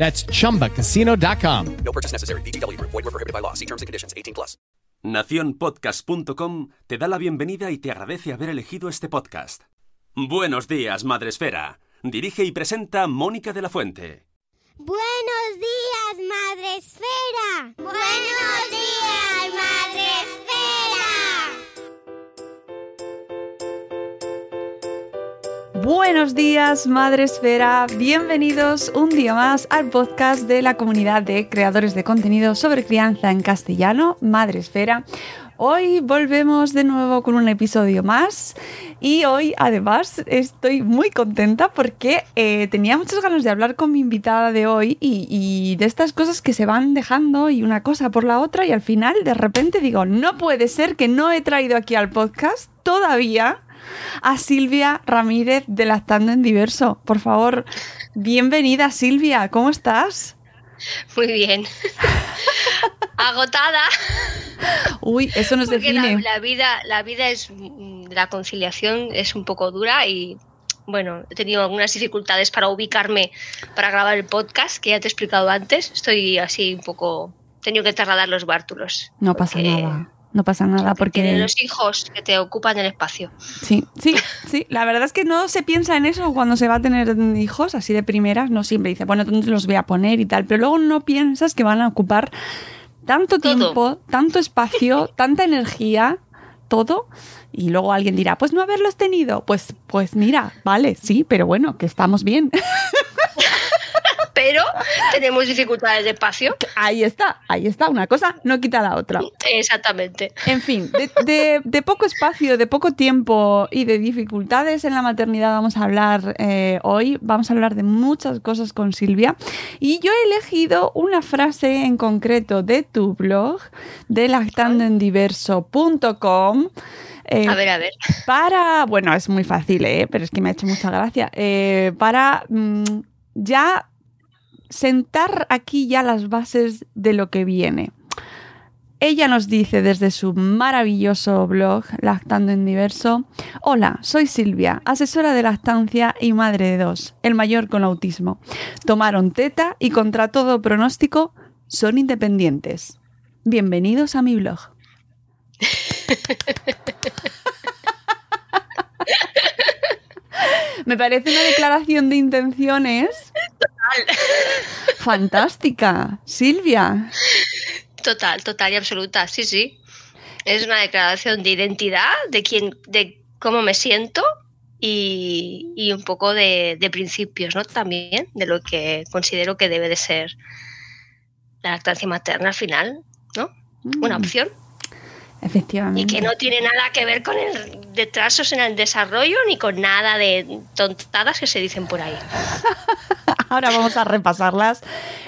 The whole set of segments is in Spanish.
That's chumbacasino.com. No purchase necessary. VGW Group. Void were prohibited by law. See terms and conditions. 18 plus. Nacionpodcast.com te da la bienvenida y te agradece haber elegido este podcast. Buenos días, Madresfera. Dirige y presenta Mónica de la Fuente. Buenos días, Madre Esfera. Buenos días, Madre Buenos días, Madre Esfera. Bienvenidos un día más al podcast de la comunidad de creadores de contenido sobre crianza en castellano, Madre Esfera. Hoy volvemos de nuevo con un episodio más y hoy además estoy muy contenta porque eh, tenía muchas ganas de hablar con mi invitada de hoy y, y de estas cosas que se van dejando y una cosa por la otra y al final de repente digo, no puede ser que no he traído aquí al podcast todavía a Silvia Ramírez de Lactando en Diverso. Por favor, bienvenida Silvia, ¿cómo estás? Muy bien. Agotada. Uy, eso nos Porque define. La, la vida, la vida es mm, la conciliación es un poco dura y bueno, he tenido algunas dificultades para ubicarme para grabar el podcast que ya te he explicado antes. Estoy así un poco he tenido que trasladar los bártulos. No pasa nada. No pasa nada porque los hijos que te ocupan el espacio. Sí, sí, sí. La verdad es que no se piensa en eso cuando se va a tener hijos así de primeras. No siempre dice, bueno, ¿dónde los voy a poner y tal? Pero luego no piensas que van a ocupar tanto Todo. tiempo, tanto espacio, tanta energía, todo. Y luego alguien dirá, pues no haberlos tenido. Pues, pues mira, vale, sí, pero bueno, que estamos bien. Pero tenemos dificultades de espacio. ahí está, ahí está. Una cosa no quita la otra. Exactamente. En fin, de, de- de poco espacio, de poco tiempo y de dificultades en la maternidad vamos a hablar eh, hoy. Vamos a hablar de muchas cosas con Silvia. Y yo he elegido una frase en concreto de tu blog, de lactandoendiverso.com. eh, A ver, a ver. para, bueno, es muy fácil, ¿eh? pero es que me ha hecho mucha gracia, eh, para mm, ya sentar aquí ya las bases de lo que viene. Ella nos dice desde su maravilloso blog, Lactando en Diverso, Hola, soy Silvia, asesora de lactancia y madre de dos, el mayor con autismo. Tomaron teta y contra todo pronóstico son independientes. Bienvenidos a mi blog. Me parece una declaración de intenciones fantástica. Silvia. Total, total y absoluta, sí, sí. Es una declaración de identidad, de quién, de cómo me siento y, y un poco de, de principios, ¿no? También de lo que considero que debe de ser la lactancia materna al final, ¿no? Una Mm, opción. y Efectivamente. que no tiene nada que ver con el retrasos en el desarrollo ni con nada de tontadas que se dicen por ahí. Ahora vamos a repasarlas.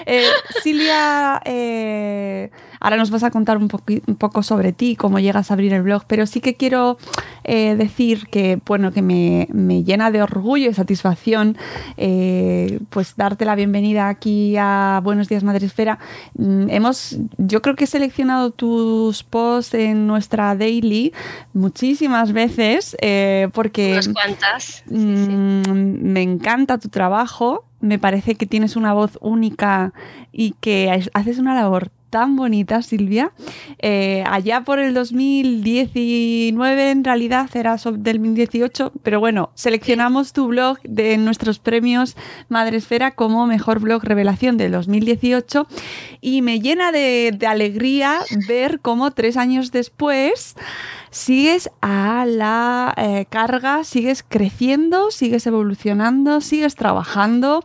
Eh, Silvia, eh, ahora nos vas a contar un, un poco sobre ti, cómo llegas a abrir el blog, pero sí que quiero eh, decir que, bueno, que me, me llena de orgullo y satisfacción eh, pues darte la bienvenida aquí a Buenos Días Madresfera. Mm, Hemos, yo creo que he seleccionado tus posts en nuestra daily muchísimas veces eh, porque... Unas cuantas. sí, sí. Mm, Me encanta tu trabajo, me parece que tienes una voz única y que haces una labor tan bonita, Silvia. Eh, allá por el 2019, en realidad era del 2018, pero bueno, seleccionamos tu blog de nuestros premios Madresfera como mejor blog revelación del 2018 y me llena de, de alegría ver cómo tres años después sigues a la eh, carga, sigues creciendo, sigues evolucionando, sigues trabajando,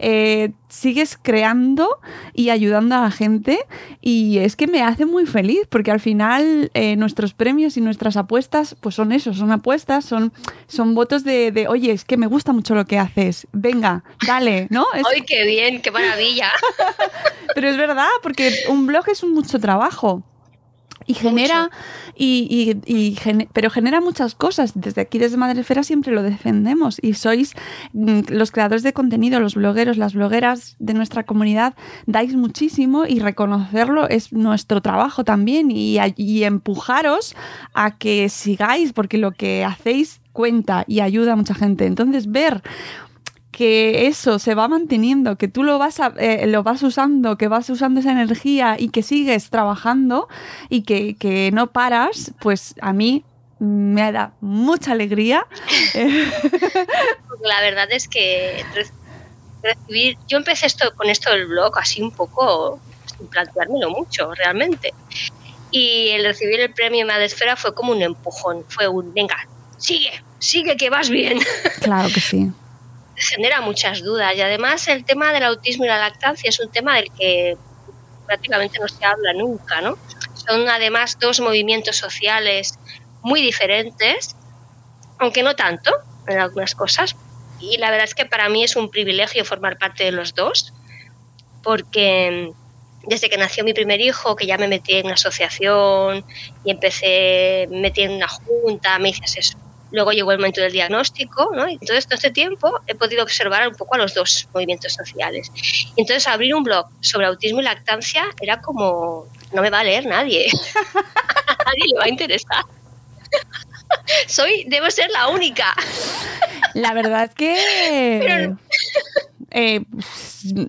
eh, sigues creando y ayudando a la gente y es que me hace muy feliz porque al final eh, nuestros premios y nuestras apuestas pues son eso, son apuestas, son, son votos de, oye, es que me gusta mucho lo que haces, venga, dale, ¿no? ¡Ay, qué bien, qué maravilla! Pero es verdad, porque un blog es un mucho trabajo y genera y, pero genera muchas cosas. Desde aquí desde Madrefera siempre lo defendemos. Y sois mm, los creadores de contenido los blogueros las blogueras de nuestra comunidad dais muchísimo y reconocerlo es nuestro trabajo también. Y, y empujaros a que sigáis porque lo que hacéis cuenta y ayuda a mucha gente. Entonces ver que eso se va manteniendo, que tú lo vas, eh, lo vas usando, que vas usando esa energía y que sigues trabajando y que, no paras, pues a mí me da mucha alegría. La verdad es que recibir, yo empecé esto con esto del blog así un poco sin planteármelo mucho realmente. Y el recibir el premio Madesfera fue como un empujón, fue un venga, sigue, sigue que vas bien. Claro que sí genera muchas dudas y además el tema del autismo y la lactancia es un tema del que prácticamente no se habla nunca, ¿no? Son además dos movimientos sociales muy diferentes, aunque no tanto en algunas cosas. Y la verdad es que para mí es un privilegio formar parte de los dos, porque desde que nació mi primer hijo, que ya me metí en una asociación y empecé, me metí en una junta, me hice asesor, Luego llegó el momento del diagnóstico, ¿no? Y entonces todo este tiempo he podido observar un poco a los dos movimientos sociales. Entonces abrir un blog sobre autismo y lactancia era como, no me va a leer nadie. a nadie le va a interesar. Soy, debo ser la única. La verdad es que... Eh,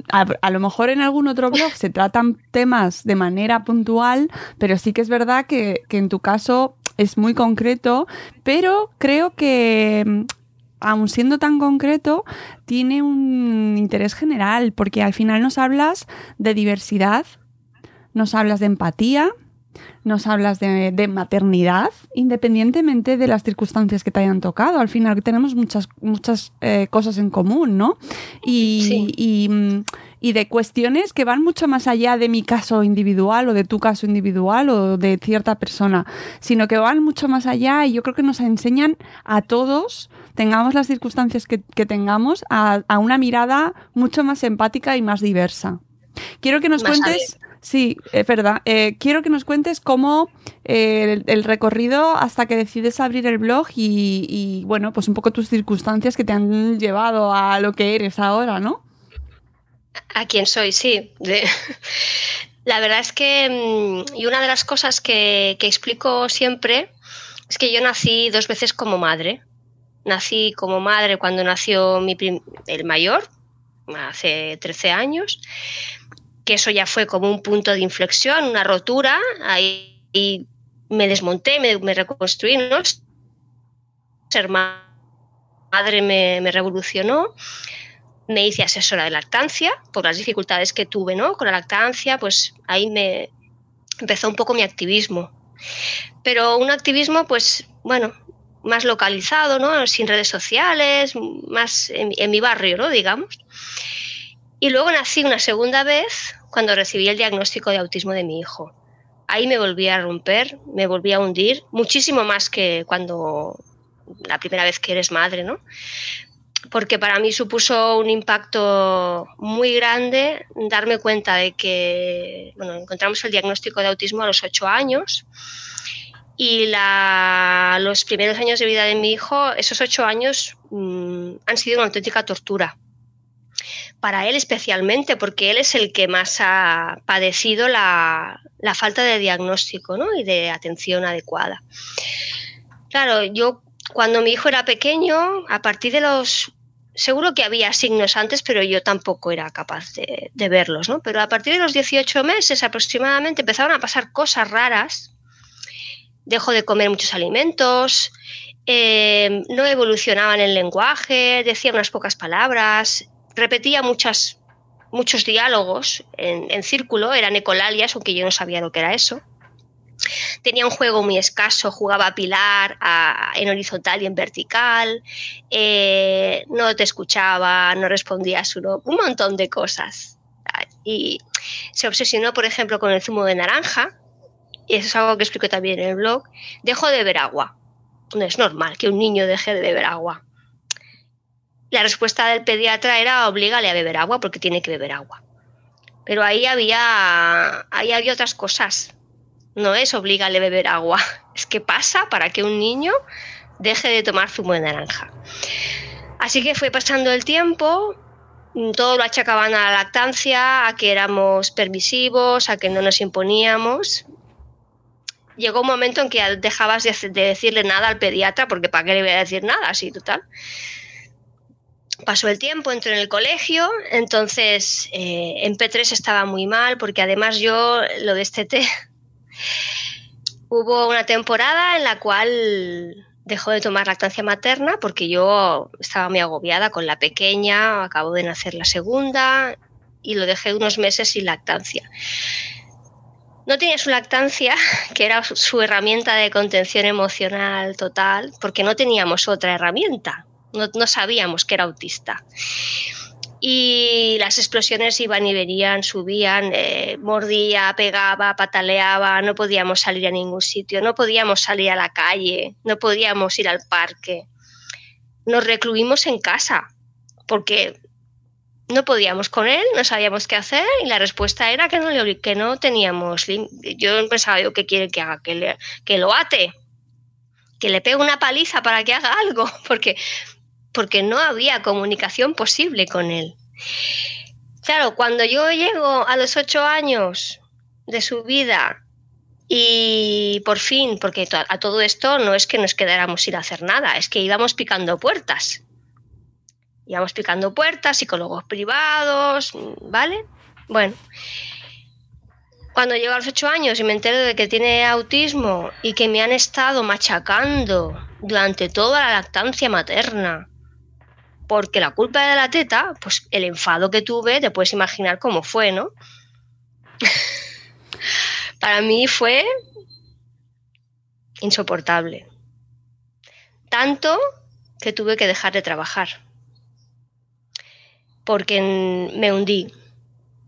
a, lo mejor en algún otro blog se tratan temas de manera puntual, pero sí que es verdad que, que en tu caso es muy concreto, pero creo que mm, aun siendo tan concreto, tiene un interés general, porque al final nos hablas de diversidad, nos hablas de empatía, nos hablas de, maternidad, independientemente de las circunstancias que te hayan tocado. Al final tenemos muchas, muchas eh, cosas en común, ¿no? Y, mm, y, de cuestiones que van mucho más allá de mi caso individual o de tu caso individual o de cierta persona, sino que van mucho más allá y yo creo que nos enseñan a todos tengamos las circunstancias que, tengamos, a, una mirada mucho más empática y más diversa. Quiero que nos cuentes Sí, es verdad. Eh, quiero que nos cuentes cómo eh, el, recorrido hasta que decides abrir el blog y, bueno, pues un poco tus circunstancias que te han llevado a lo que eres ahora, ¿no? A quién soy, sí. La verdad es que, mm, y una de las cosas que, explico siempre es que yo nací dos veces como madre. Nací como madre cuando nació mi el mayor, hace 13 años, que eso ya fue como un punto de inflexión, una rotura, ahí me desmonté, me, reconstruí, ¿no? Ser madre me, revolucionó, me hice asesora de lactancia por las dificultades que tuve, ¿no? Con la lactancia, pues ahí me empezó un poco mi activismo. Pero un activismo, pues, bueno, más localizado, ¿no? Sin redes sociales, más en, mi barrio, ¿no? Digamos. Y luego nací una segunda vez cuando recibí el diagnóstico de autismo de mi hijo. Ahí me volví a romper, me volví a hundir, muchísimo más que cuando la primera vez que eres madre, ¿no? Porque para mí supuso un impacto muy grande darme cuenta de que, bueno, encontramos el diagnóstico de autismo a los ocho años y la, los primeros años de vida de mi hijo, esos ocho años, mm, han sido una auténtica tortura para él especialmente, porque él es el que más ha padecido la, falta de diagnóstico y de atención adecuada. Claro, yo cuando mi hijo era pequeño, a partir de los seguro que había signos antes, pero yo tampoco era capaz de, verlos, ¿no? Pero a partir de los 18 meses aproximadamente empezaron a pasar cosas raras. Dejó de comer muchos alimentos, eh, no evolucionaba en el lenguaje, decía unas pocas palabras, repetía muchas, muchos diálogos en, en círculo, eran ecolalias, aunque yo no sabía lo que era eso. Tenía un juego muy escaso, jugaba a pilar en horizontal y en vertical, eh, no te escuchaba, no respondía a su un montón de cosas. Y se obsesionó, por ejemplo, con el zumo de naranja, y eso es algo que explico también en el blog. Dejó de beber agua. No es normal que un niño deje de beber agua. La respuesta del pediatra era oblígale a beber agua porque tiene que beber agua. Pero ahí había, ahí había otras cosas no es obligarle a beber agua, es que pasa para que un niño deje de tomar zumo de naranja. Así que fue pasando el tiempo, todo lo achacaban a la lactancia, a que éramos permisivos, a que no nos imponíamos. Llegó un momento en que dejabas de, decirle nada al pediatra, porque ¿para qué le voy a decir nada? Así, total. Pasó el tiempo, entré en el colegio, entonces eh, en P3 estaba muy mal, porque además yo lo desteté Hubo una temporada en la cual dejó de tomar lactancia materna porque yo estaba muy agobiada con la pequeña, acabo de nacer la segunda y lo dejé unos meses sin lactancia. No tenía su lactancia, que era su herramienta de contención emocional total, porque no teníamos otra herramienta, no, no sabíamos que era autista y las explosiones iban y venían, subían, eh, mordía, pegaba, pataleaba, no podíamos salir a ningún sitio, no podíamos salir a la calle, no podíamos ir al parque. Nos recluimos en casa porque no podíamos con él, no sabíamos qué hacer y la respuesta era que no, que no teníamos. Yo pensaba, yo, ¿qué quiere que haga? Que, le, que lo ate, que le pegue una paliza para que haga algo, porque porque no había comunicación posible con él. Claro, cuando yo llego a los ocho años de su vida y por fin, porque a todo esto no es que nos quedáramos sin hacer nada, es que íbamos picando puertas. Íbamos picando puertas, psicólogos privados, ¿vale? Bueno, cuando llego a los ocho años y me entero de que tiene autismo y que me han estado machacando durante toda la lactancia materna, porque la culpa de la teta, pues el enfado que tuve, te puedes imaginar cómo fue, ¿no? Para mí fue insoportable. Tanto que tuve que dejar de trabajar. Porque me hundí.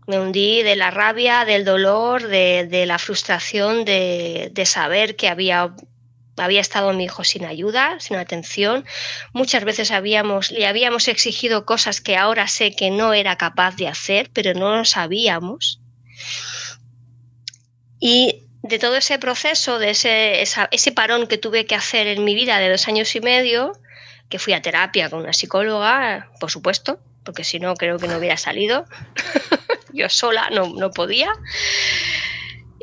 Me hundí de la rabia, del dolor, de, la frustración de, de saber que había había estado mi hijo sin ayuda, sin atención. Muchas veces habíamos, le habíamos exigido cosas que ahora sé que no era capaz de hacer, pero no lo sabíamos. Y de todo ese proceso, de ese, ese parón que tuve que hacer en mi vida de dos años y medio, que fui a terapia con una psicóloga, por supuesto, porque si no creo que no hubiera salido. Yo sola no, no podía.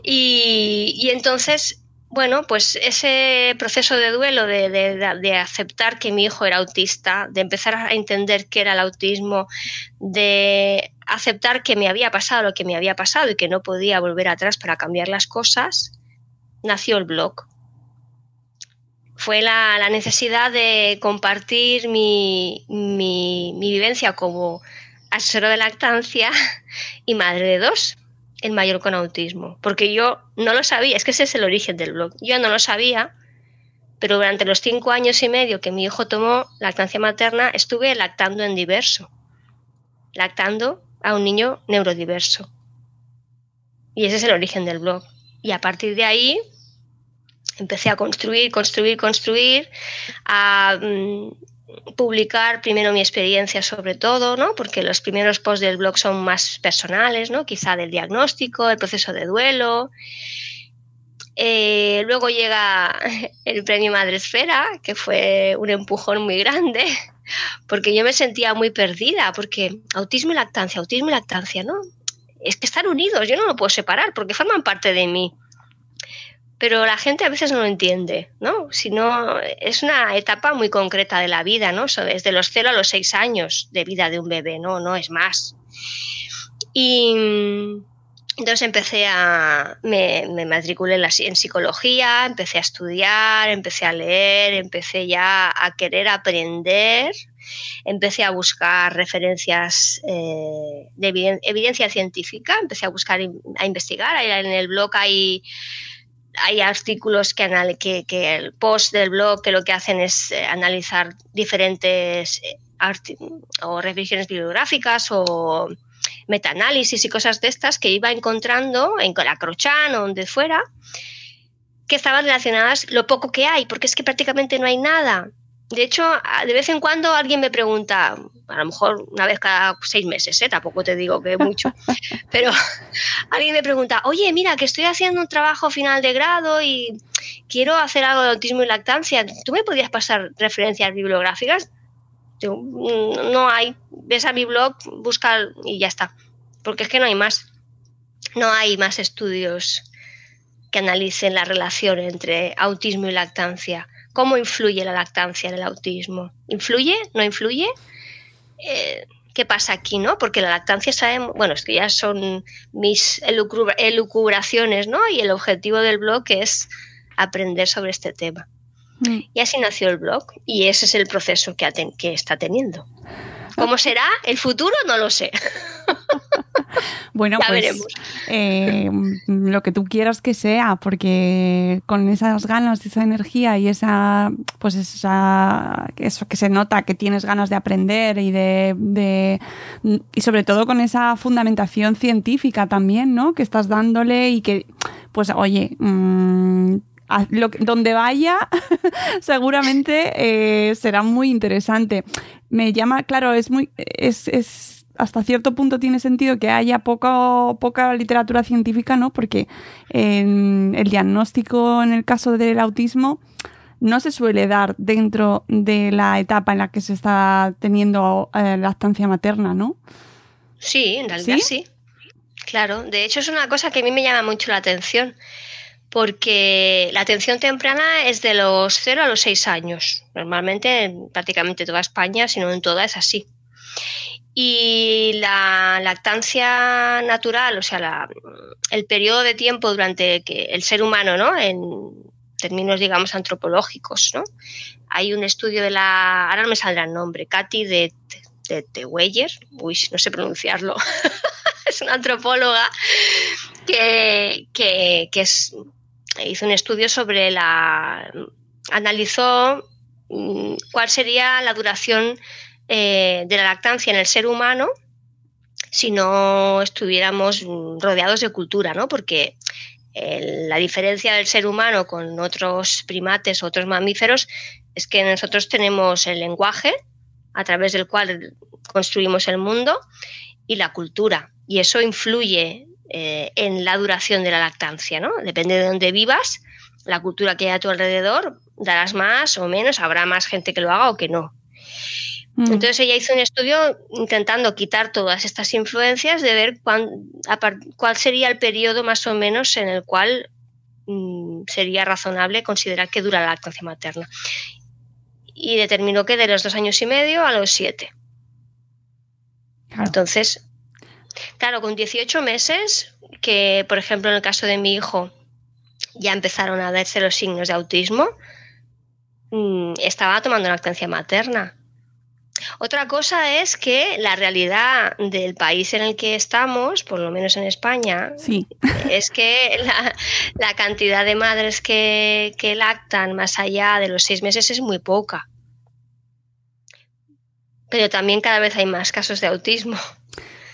Y, y entonces bueno, pues ese proceso de duelo, de, aceptar que mi hijo era autista, de empezar a entender qué era el autismo, de aceptar que me había pasado lo que me había pasado y que no podía volver atrás para cambiar las cosas, nació el blog. Fue la, necesidad de compartir mi, vivencia como asesora de lactancia y madre de dos el mayor con autismo, porque yo no lo sabía, es que ese es el origen del blog. Yo no lo sabía, pero durante los cinco años y medio que mi hijo tomó lactancia materna, estuve lactando en diverso, lactando a un niño neurodiverso. Y ese es el origen del blog. Y a partir de ahí empecé a construir, construir, construir, a mm, publicar primero mi experiencia sobre todo, ¿no? porque los primeros posts del blog son más personales, ¿no? quizá del diagnóstico, el proceso de duelo. Eh, luego llega el premio Madresfera, que fue un empujón muy grande, porque yo me sentía muy perdida, porque autismo y lactancia, autismo y lactancia, ¿no? Es que están unidos, yo no lo puedo separar porque forman parte de mí. Pero la gente a veces no lo entiende, ¿no? Si no, es una etapa muy concreta de la vida, ¿no? Desde los 0 a los 6 años de vida de un bebé, ¿no? No es más. Y entonces empecé a, me, me matriculé en, la, psicología, empecé a estudiar, empecé a leer, empecé ya a querer aprender, empecé a buscar referencias eh, de evidencia científica, empecé a buscar, a investigar, en el blog hay hay artículos que, que, que, el post del blog que lo que hacen es eh, analizar diferentes eh, o revisiones bibliográficas o metaanálisis y cosas de estas que iba encontrando en Colacrochan o donde fuera, que estaban relacionadas lo poco que hay, porque es que prácticamente no hay nada. De hecho, de vez en cuando alguien me pregunta, a lo mejor una vez cada seis meses, ¿eh? tampoco te digo que mucho, pero alguien me pregunta, oye, mira, que estoy haciendo un trabajo final de grado y quiero hacer algo de autismo y lactancia, ¿tú me podrías pasar referencias bibliográficas? Mm, no hay. Ves a mi blog, busca y ya está. Porque es que no hay más. No hay más estudios que analicen la relación entre autismo y lactancia. ¿Cómo influye la lactancia en el autismo? ¿Influye? ¿No influye? Eh, ¿Qué pasa aquí, no? Porque la lactancia sabemos, bueno, es que ya son mis elucubraciones, ¿no? Y el objetivo del blog es aprender sobre este tema. Mm. Y así nació el blog y ese es el proceso que, que está teniendo. ¿Cómo será el futuro? No lo sé. bueno, pues eh, lo que tú quieras que sea, porque con esas ganas, esa energía y esa, pues esa, eso que se nota que tienes ganas de aprender y de, y sobre todo con esa fundamentación científica también, ¿no? Que estás dándole y que, pues, oye, mmm, donde vaya, seguramente eh, será muy interesante. Me llama, claro, es muy, es, hasta cierto punto tiene sentido que haya poco, poca literatura científica, ¿no? Porque el diagnóstico en el caso del autismo no se suele dar dentro de la etapa en la que se está teniendo eh, lactancia materna, ¿no? Sí, en realidad ¿Sí? sí. Claro, de hecho es una cosa que a mí me llama mucho la atención porque la atención temprana es de los 0 a los 6 años. Normalmente en prácticamente toda España, si no en toda, es así. Y la lactancia natural, o sea, el periodo de tiempo durante que el ser humano, ¿no? En términos, digamos, antropológicos, ¿no? Hay un estudio de la, ahora no me saldrá el nombre, Katy de, de, de Weyer, uy, no sé pronunciarlo, es una antropóloga que, que, que es hizo un estudio sobre la. analizó mm, cuál sería la duración eh, de la lactancia en el ser humano si no estuviéramos rodeados de cultura, ¿no? Porque la diferencia del ser humano con otros primates, otros mamíferos, es que nosotros tenemos el lenguaje a través del cual construimos el mundo y la cultura. Y eso influye eh, en la duración de la lactancia, ¿no? Depende de dónde vivas, la cultura que hay a tu alrededor, darás más o menos, habrá más gente que lo haga o que no. Mm. Entonces ella hizo un estudio intentando quitar todas estas influencias, de ver cuál sería el periodo más o menos en el cual mm, sería razonable considerar que dura la lactancia materna. Y determinó que de los dos años y medio a los siete. Entonces, Claro, con 18 meses, que por ejemplo en el caso de mi hijo ya empezaron a verse los signos de autismo, mm, estaba tomando lactancia materna. Otra cosa es que la realidad del país en el que estamos, por lo menos en España, es que la, cantidad de madres que, que, lactan más allá de los seis meses es muy poca. Pero también cada vez hay más casos de autismo.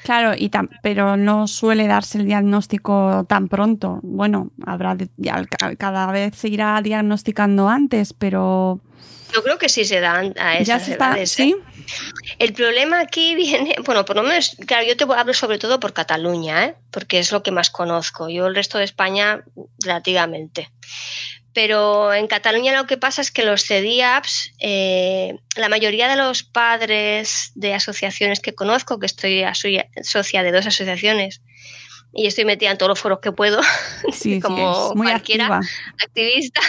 Claro, y pero no suele darse el diagnóstico tan pronto. Bueno, habrá cada vez se irá diagnosticando antes, pero yo creo que sí se dan a esas ya ¿eh? ¿sí? El problema aquí viene, bueno, por lo menos, claro, yo te hablo sobre todo por Cataluña, ¿eh? porque es lo que más conozco. Yo el resto de España relativamente. Pero en Cataluña lo que pasa es que los CDIAPs, eh, la mayoría de los padres de asociaciones que conozco, que estoy socia de dos asociaciones, y estoy metida en todos los foros que puedo, Sí, como muy cualquiera activa. activista,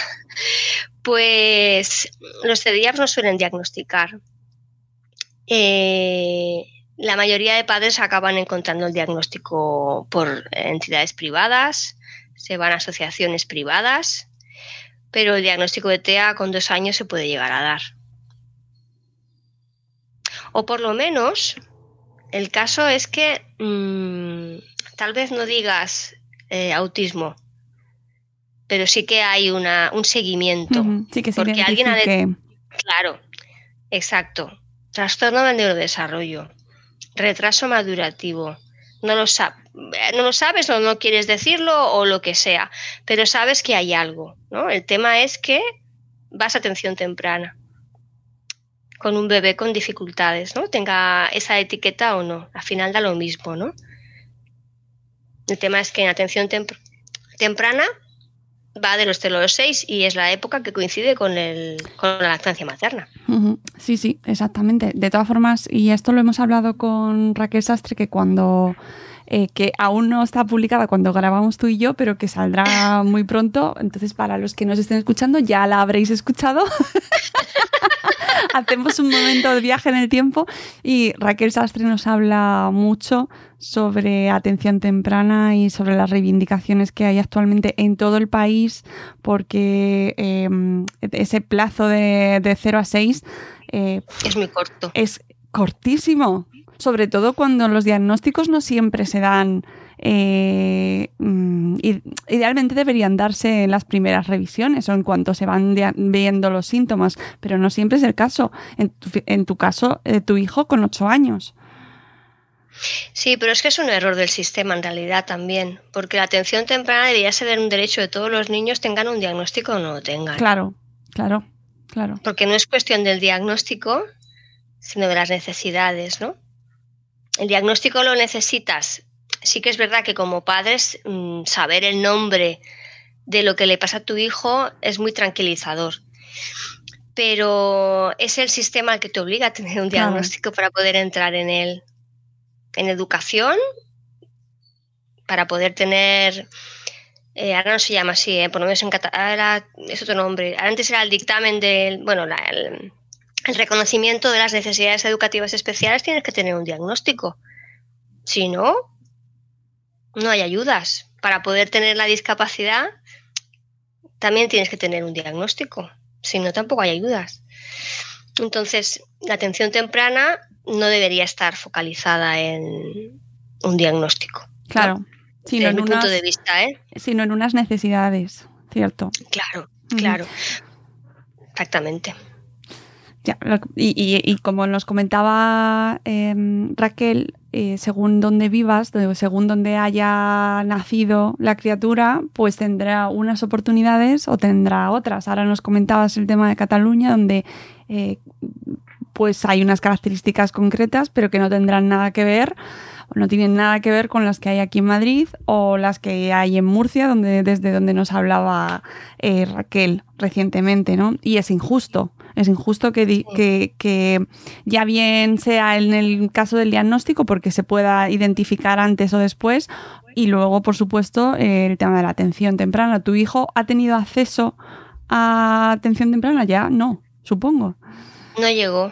pues los CDIAPs no suelen diagnosticar. Eh, la mayoría de padres acaban encontrando el diagnóstico por entidades privadas, se van a asociaciones privadas, pero el diagnóstico de TEA con dos años se puede llegar a dar. O por lo menos, el caso es que mm, tal vez no digas eh, autismo, pero sí que hay una, un seguimiento. Sí, que se porque alguien ha de-. Claro, exacto. Trastorno del neurodesarrollo, retraso madurativo. No lo, sa- eh, no lo sabes o no quieres decirlo o lo que sea, pero sabes que hay algo. ¿no? El tema es que vas a atención temprana con un bebé con dificultades, ¿no? Tenga esa etiqueta o no. Al final da lo mismo, ¿no? El tema es que en atención tempr- temprana va de los 0 a los 6 y es la época que coincide con, el, con la lactancia materna. Sí, sí, exactamente. De todas formas, y esto lo hemos hablado con Raquel Sastre, que cuando eh, que aún no está publicada cuando grabamos tú y yo, pero que saldrá muy pronto. Entonces, para los que nos estén escuchando, ya la habréis escuchado. Hacemos un momento de viaje en el tiempo y Raquel Sastre nos habla mucho sobre atención temprana y sobre las reivindicaciones que hay actualmente en todo el país, porque eh, ese plazo de, de 0 a 6 eh, Es muy corto. es cortísimo, sobre todo cuando los diagnósticos no siempre se dan. Eh, mm, idealmente deberían darse en las primeras revisiones o en cuanto se van viendo los síntomas, pero no siempre es el caso. En tu, en tu caso, eh, tu hijo con ocho años. Sí, pero es que es un error del sistema en realidad también, porque la atención temprana debería ser un derecho de todos los niños, tengan un diagnóstico o no lo tengan. Claro, claro, claro. Porque no es cuestión del diagnóstico, sino de las necesidades, ¿no? El diagnóstico lo necesitas. Sí que es verdad que como padres mm, saber el nombre de lo que le pasa a tu hijo es muy tranquilizador. Pero es el sistema el que te obliga a tener un Claro. diagnóstico para poder entrar en él. En educación, para poder tener eh, ahora no se llama así, eh, por lo menos en Cata- ahora es otro nombre. Antes era el dictamen del, bueno, la- el, el reconocimiento de las necesidades educativas especiales, tienes que tener un diagnóstico. Si no, no hay ayudas. Para poder tener la discapacidad, también tienes que tener un diagnóstico. Si no, tampoco hay ayudas. Entonces, la atención temprana no debería estar focalizada en un diagnóstico. Claro. Sino Desde en, mi punto unas, de vista, ¿eh? sino en unas necesidades, ¿cierto? Claro, claro. Exactamente. Y, como nos comentaba em, Raquel, eh, según donde vivas, según donde haya nacido la criatura, pues tendrá unas oportunidades o tendrá otras. Ahora nos comentabas el tema de Cataluña, donde eh, pues hay unas características concretas, pero que no tendrán nada que ver o no tienen nada que ver con las que hay aquí en Madrid o las que hay en Murcia, donde, desde donde nos hablaba eh, Raquel recientemente, ¿no? Y es injusto, es injusto que, que, que ya bien sea en el caso del diagnóstico porque se pueda identificar antes o después y luego, por supuesto, el tema de la atención temprana. ¿Tu hijo ha tenido acceso a atención temprana? Ya, no, supongo. No llegó.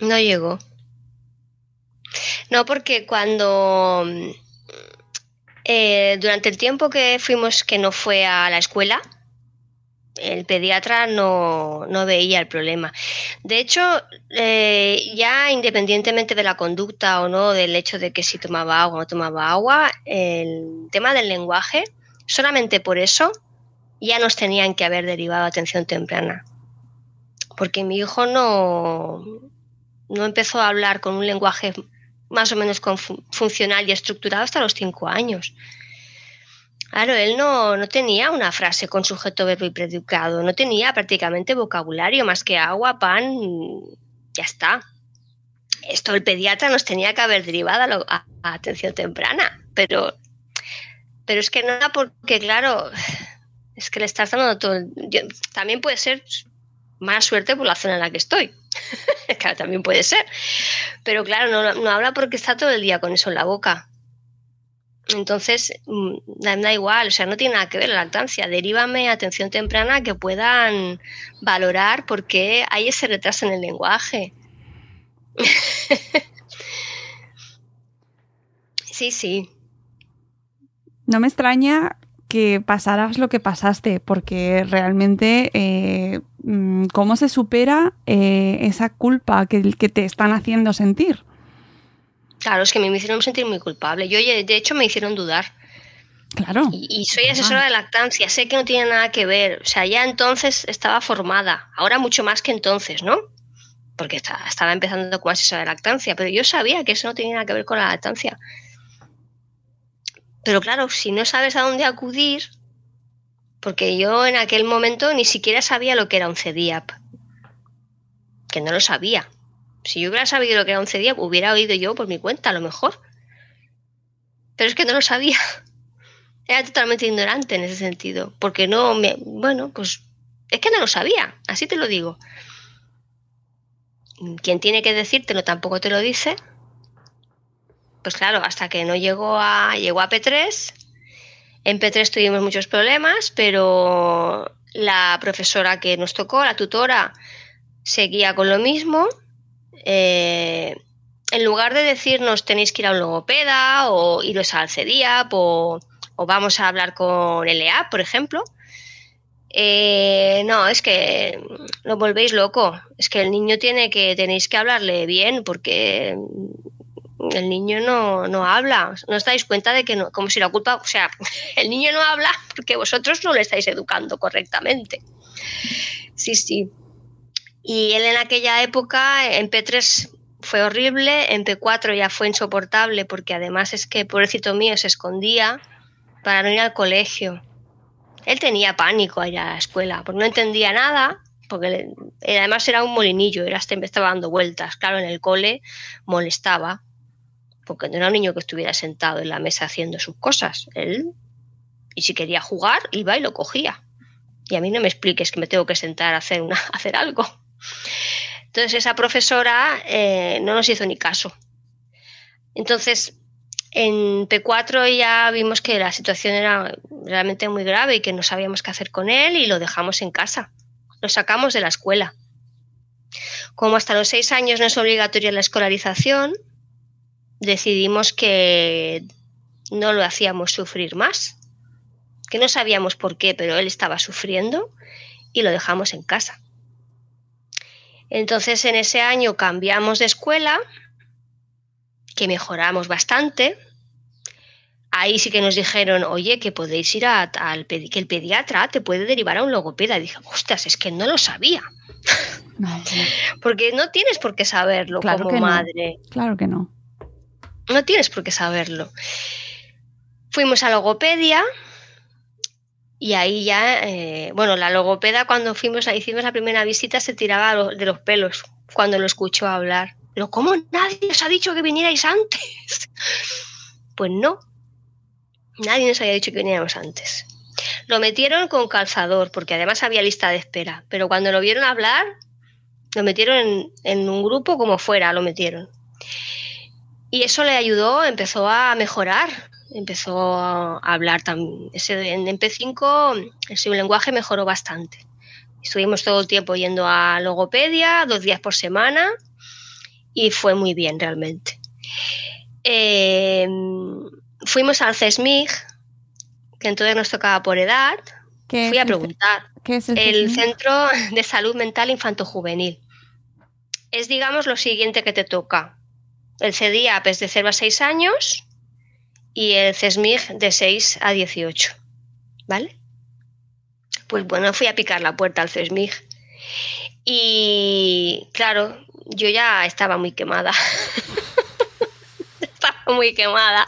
No llegó. No, porque cuando eh, durante el tiempo que fuimos que no fue a la escuela, el pediatra no, no veía el problema. De hecho, eh, ya independientemente de la conducta o no, del hecho de que si tomaba agua o no tomaba agua, el tema del lenguaje, solamente por eso ya nos tenían que haber derivado atención temprana porque mi hijo no, no empezó a hablar con un lenguaje más o menos funcional y estructurado hasta los cinco años. Claro, él no, no tenía una frase con sujeto, verbo y predicado, no tenía prácticamente vocabulario más que agua, pan, ya está. Esto el pediatra nos tenía que haber derivado a, a- atención temprana, pero, pero es que no era porque, claro, es que le estás dando todo. yo- también puede ser mala suerte por la zona en la que estoy. claro, también puede ser. Pero claro, no, no habla porque está todo el día con eso en la boca. Entonces, mm, da, igual, o sea, no tiene nada que ver la lactancia. Derívame atención temprana que puedan valorar por qué hay ese retraso en el lenguaje. sí, sí. No me extraña que pasaras lo que pasaste, porque realmente eh, mm, cómo se supera eh, esa culpa que te están haciendo sentir. Claro, es que me hicieron sentir muy culpable. Yo, de hecho, me hicieron dudar. Claro. Y, y soy asesora de lactancia, sé que no tiene nada que ver. O sea, ya entonces estaba formada, ahora mucho más que entonces, ¿no? Porque está- estaba empezando como asesora de lactancia, pero yo sabía que eso no tenía nada que ver con la lactancia. Pero claro, si no sabes a dónde acudir, porque yo en aquel momento ni siquiera sabía lo que era un CDIAP, que no lo sabía. Si yo hubiera sabido lo que era un CDIAP, hubiera oído yo por mi cuenta, a lo mejor. Pero es que no lo sabía. Era totalmente ignorante en ese sentido, porque no me... Bueno, pues es que no lo sabía, así te lo digo. Quien tiene que decírtelo tampoco te lo dice. Pues claro, hasta que no llegó a, llegó a P3. En P3 tuvimos muchos problemas, pero la profesora que nos tocó, la tutora, seguía con lo mismo. Eh, en lugar de decirnos tenéis que ir a un logopeda o iros al CEDIAP o, vamos a hablar con EAP, por ejemplo, eh, no, es que lo volvéis loco. Es que el niño tiene que, tenéis que hablarle bien porque el niño no, no habla. ¿No os dais cuenta de que no, como si la culpa, o sea, el niño no habla porque vosotros no le estáis educando correctamente. Sí, sí. Y él en aquella época, en P3 fue horrible, en P4 ya fue insoportable porque además es que, pobrecito mío, se escondía para no ir al colegio. Él tenía pánico allá a la escuela, porque no entendía nada, porque él además era un molinillo, era hasta estaba dando vueltas. Claro, en el cole molestaba, porque no era un niño que estuviera sentado en la mesa haciendo sus cosas. Él, y si quería jugar, iba y lo cogía. Y a mí no me expliques que me tengo que sentar a hacer, una, a hacer algo. Entonces esa profesora eh, no nos hizo ni caso. Entonces, en P4 ya vimos que la situación era realmente muy grave y que no sabíamos qué hacer con él y lo dejamos en casa. Lo sacamos de la escuela. Como hasta los seis años no es obligatoria la escolarización, decidimos que no lo hacíamos sufrir más, que no sabíamos por qué, pero él estaba sufriendo y lo dejamos en casa. Entonces en ese año cambiamos de escuela, que mejoramos bastante. Ahí sí que nos dijeron, oye, que podéis ir a- al que el pediatra te puede derivar a un logopeda. Y dije, ostras, es que no lo sabía. Porque no tienes por qué saberlo Claro como no. madre. Claro que no. No tienes por qué saberlo. Fuimos a logopedia y ahí ya, eh, bueno, la logopeda cuando fuimos, hicimos la primera visita se tiraba lo- de los pelos cuando lo escuchó hablar. Pero ¿cómo nadie os ha dicho que vinierais antes? Pues no, nadie nos había dicho que viniéramos antes. Lo metieron con calzador porque además había lista de espera, pero cuando lo vieron hablar, lo metieron en, en un grupo como fuera, lo metieron. Y eso le ayudó, empezó a mejorar, empezó a hablar también. En MP5 su lenguaje mejoró bastante. Estuvimos todo el tiempo yendo a logopedia, dos días por semana, y fue muy bien realmente. Eh, fuimos al CESMIG, que entonces nos tocaba por edad. ¿Qué Fui a el- preguntar. ¿Qué es el, El? Centro de Salud Mental Infanto-Juvenil. Es, digamos, lo siguiente que te toca. El CDIAP es de 0 a 6 años y el CESMIG de 6 a 18. ¿Vale? Pues bueno, fui a picar la puerta al CESMIG. Y claro, yo ya estaba muy quemada. estaba muy quemada.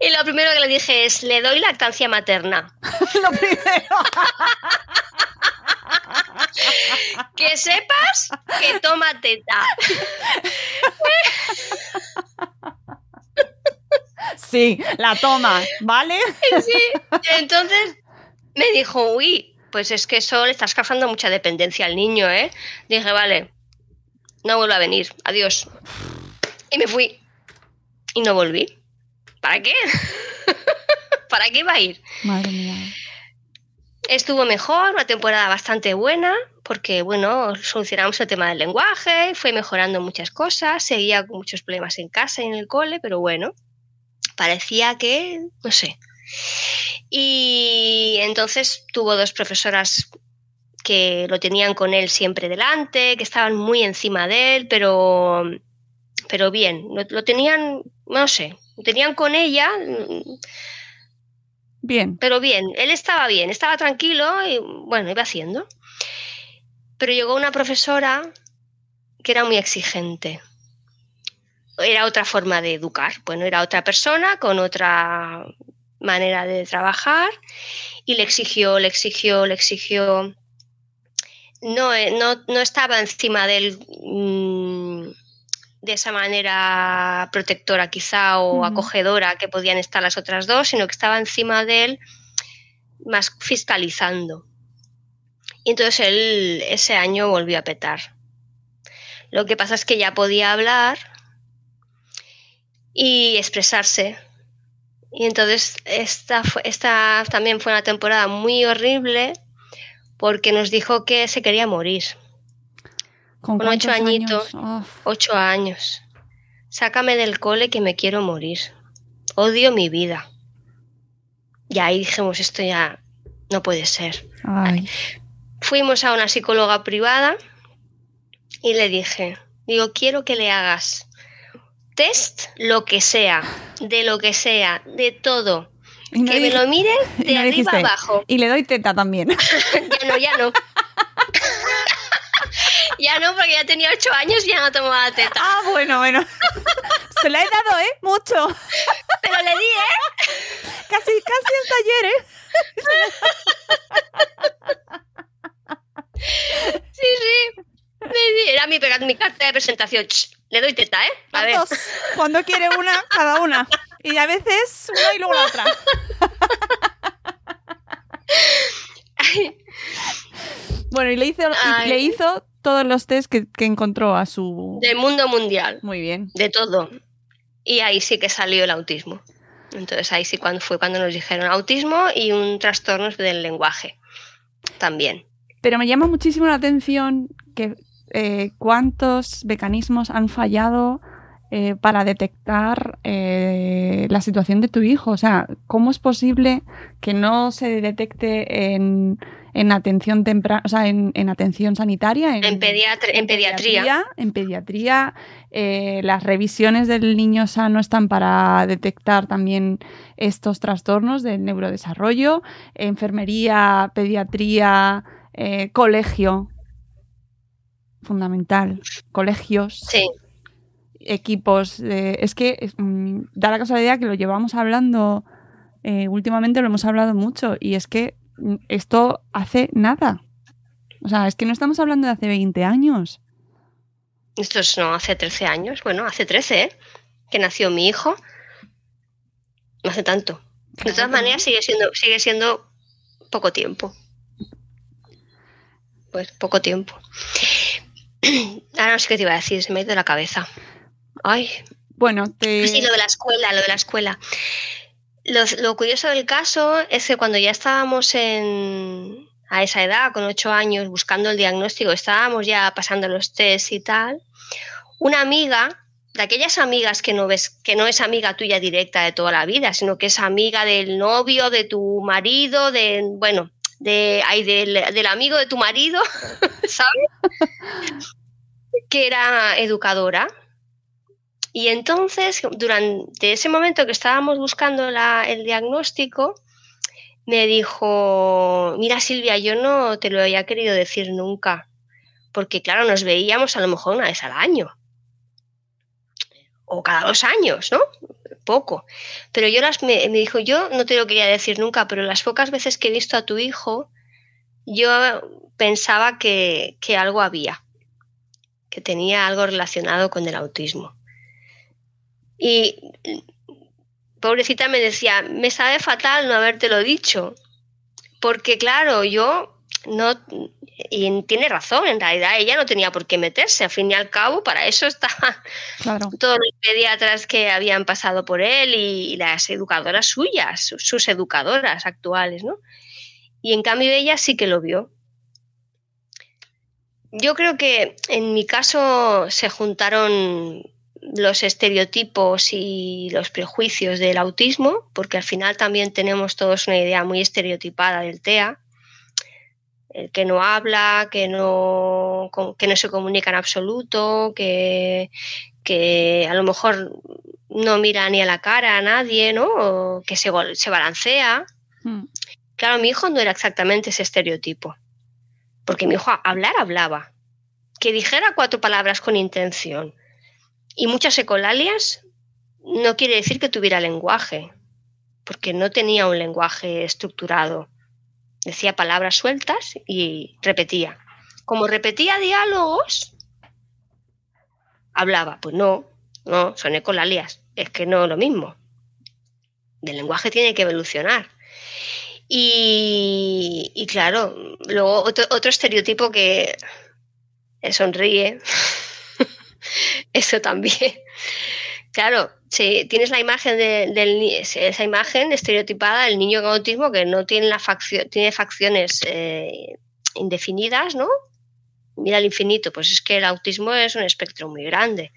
Y lo primero que le dije es, le doy lactancia materna. Lo primero. Que sepas que toma teta. Sí, la toma, ¿vale? Sí. Entonces me dijo, uy, pues es que eso le estás causando mucha dependencia al niño, ¿eh? Dije, vale, no vuelvo a venir, adiós. Y me fui. Y no volví. ¿Para qué? ¿Para qué iba a ir? Madre mía. Estuvo mejor, una temporada bastante buena, porque bueno, solucionamos el tema del lenguaje, fue mejorando muchas cosas, seguía con muchos problemas en casa y en el cole, pero bueno, parecía que, no sé. Y entonces tuvo dos profesoras que lo tenían con él siempre delante, que estaban muy encima de él, pero, pero bien, lo, lo tenían, no sé, lo tenían con ella, Bien. pero bien, él estaba bien, estaba tranquilo y bueno, iba haciendo. Pero llegó una profesora que era muy exigente. Era otra forma de educar. Bueno, era otra persona con otra manera de trabajar y le exigió, le exigió, le exigió. No, eh, no, no estaba encima de él mm, de esa manera protectora quizá o acogedora que podían estar las otras dos, sino que estaba encima de él más fiscalizando. Y entonces él ese año volvió a petar. Lo que pasa es que ya podía hablar y expresarse. Y entonces esta, fue- esta también fue una temporada muy horrible porque nos dijo que se quería morir. Con, Con ocho añitos. años? Ocho años. Sácame del cole que me quiero morir. Odio mi vida. Y ahí dijimos, esto ya no puede ser. ay. Fuimos a una psicóloga privada y le dije, digo, quiero que le hagas test, lo que sea, de lo que sea, de todo. Y no que me lo mire de no arriba dijiste, abajo. Y le doy teta también. Ya no, ya no. ya no, porque ya tenía ocho años y ya no tomaba teta. ah, bueno, bueno. Se la he dado, ¿eh? Mucho. Pero le di, ¿eh? Casi, casi hasta ayer, ¿eh? Sí, sí. Era mi, mi carta de presentación. Le doy teta, ¿eh? A ver. Dos. Cuando quiere una, cada una. Y a veces una y luego la otra. Bueno, y le hizo, y le hizo todos los test que, que encontró a su... Del mundo mundial. Muy bien. de todo. Y ahí sí que salió el autismo. Entonces ahí sí cuando fue cuando nos dijeron autismo y un trastorno del lenguaje también. Pero me llama muchísimo la atención que eh, cuántos mecanismos han fallado eh, para detectar eh, la situación de tu hijo. O sea, ¿cómo es posible que no se detecte en, en atención temprana, o sea, en, en atención sanitaria? En, pediatri- en pediatría. En pediatría, eh, las revisiones del niño sano están para detectar también estos trastornos del neurodesarrollo, enfermería, pediatría, colegio, fundamental, colegios, Sí, equipos. de- es que mm, da la casualidad que lo llevamos hablando, eh, últimamente lo hemos hablado mucho, y es que mm, esto hace nada. O sea, es que no estamos hablando de hace 20 años. esto es no hace 13 años, bueno, hace 13, ¿eh? Que nació mi hijo. No hace tanto. De todas maneras sigue siendo, sigue siendo poco tiempo. Pues poco tiempo. Ahora no sé qué te iba a decir, se me ha ido la cabeza. Ay, Bueno, te... Sí, lo de la escuela, lo de la escuela. Lo, lo curioso del caso es que cuando ya estábamos en, a esa edad, con ocho años, buscando el diagnóstico, estábamos ya pasando los test y tal, una amiga, de aquellas amigas que no ves, que no es amiga tuya directa de toda la vida, sino que es amiga del novio, de tu marido, de, bueno, de, ay, del, del amigo de tu marido, ¿sabes? que era educadora. Y entonces, durante ese momento que estábamos buscando la- el diagnóstico, me dijo, mira Silvia, yo no te lo había querido decir nunca, porque claro, nos veíamos a lo mejor una vez al año, o cada dos años, ¿no? Poco. Pero yo las, me, dijo, yo no te lo quería decir nunca, pero las pocas veces que he visto a tu hijo, yo pensaba que, que algo había, que tenía algo relacionado con el autismo. Y pobrecita me decía, me sabe fatal no habértelo dicho, porque claro, yo no y tiene razón, en realidad ella no tenía por qué meterse, al fin y al cabo, para eso estaban todos los pediatras que habían pasado por él y, las educadoras suyas, sus, educadoras actuales, ¿no? Y en cambio ella sí que lo vio. Yo creo que en mi caso se juntaron los estereotipos y los prejuicios del autismo, porque al final también tenemos todos una idea muy estereotipada del TEA, que no habla, que no, que no se comunica en absoluto, que, que a lo mejor no mira ni a la cara a nadie, ¿no? O que se, se balancea. Hmm. Claro, mi hijo no era exactamente ese estereotipo, porque mi hijo hablar hablaba, que dijera cuatro palabras con intención y muchas ecolalias no quiere decir que tuviera lenguaje, porque no tenía un lenguaje estructurado. Decía palabras sueltas y repetía. Como repetía diálogos, hablaba. Pues no, no, son ecolalias. Es que no lo mismo. El lenguaje tiene que evolucionar. Y, claro, luego otro, otro estereotipo que sonríe eso también. Claro, si tienes la imagen de, esa imagen estereotipada del niño con autismo que no tiene, la facción, tiene facciones eh, indefinidas, ¿no? Mira al infinito, pues es que el autismo es un espectro muy grande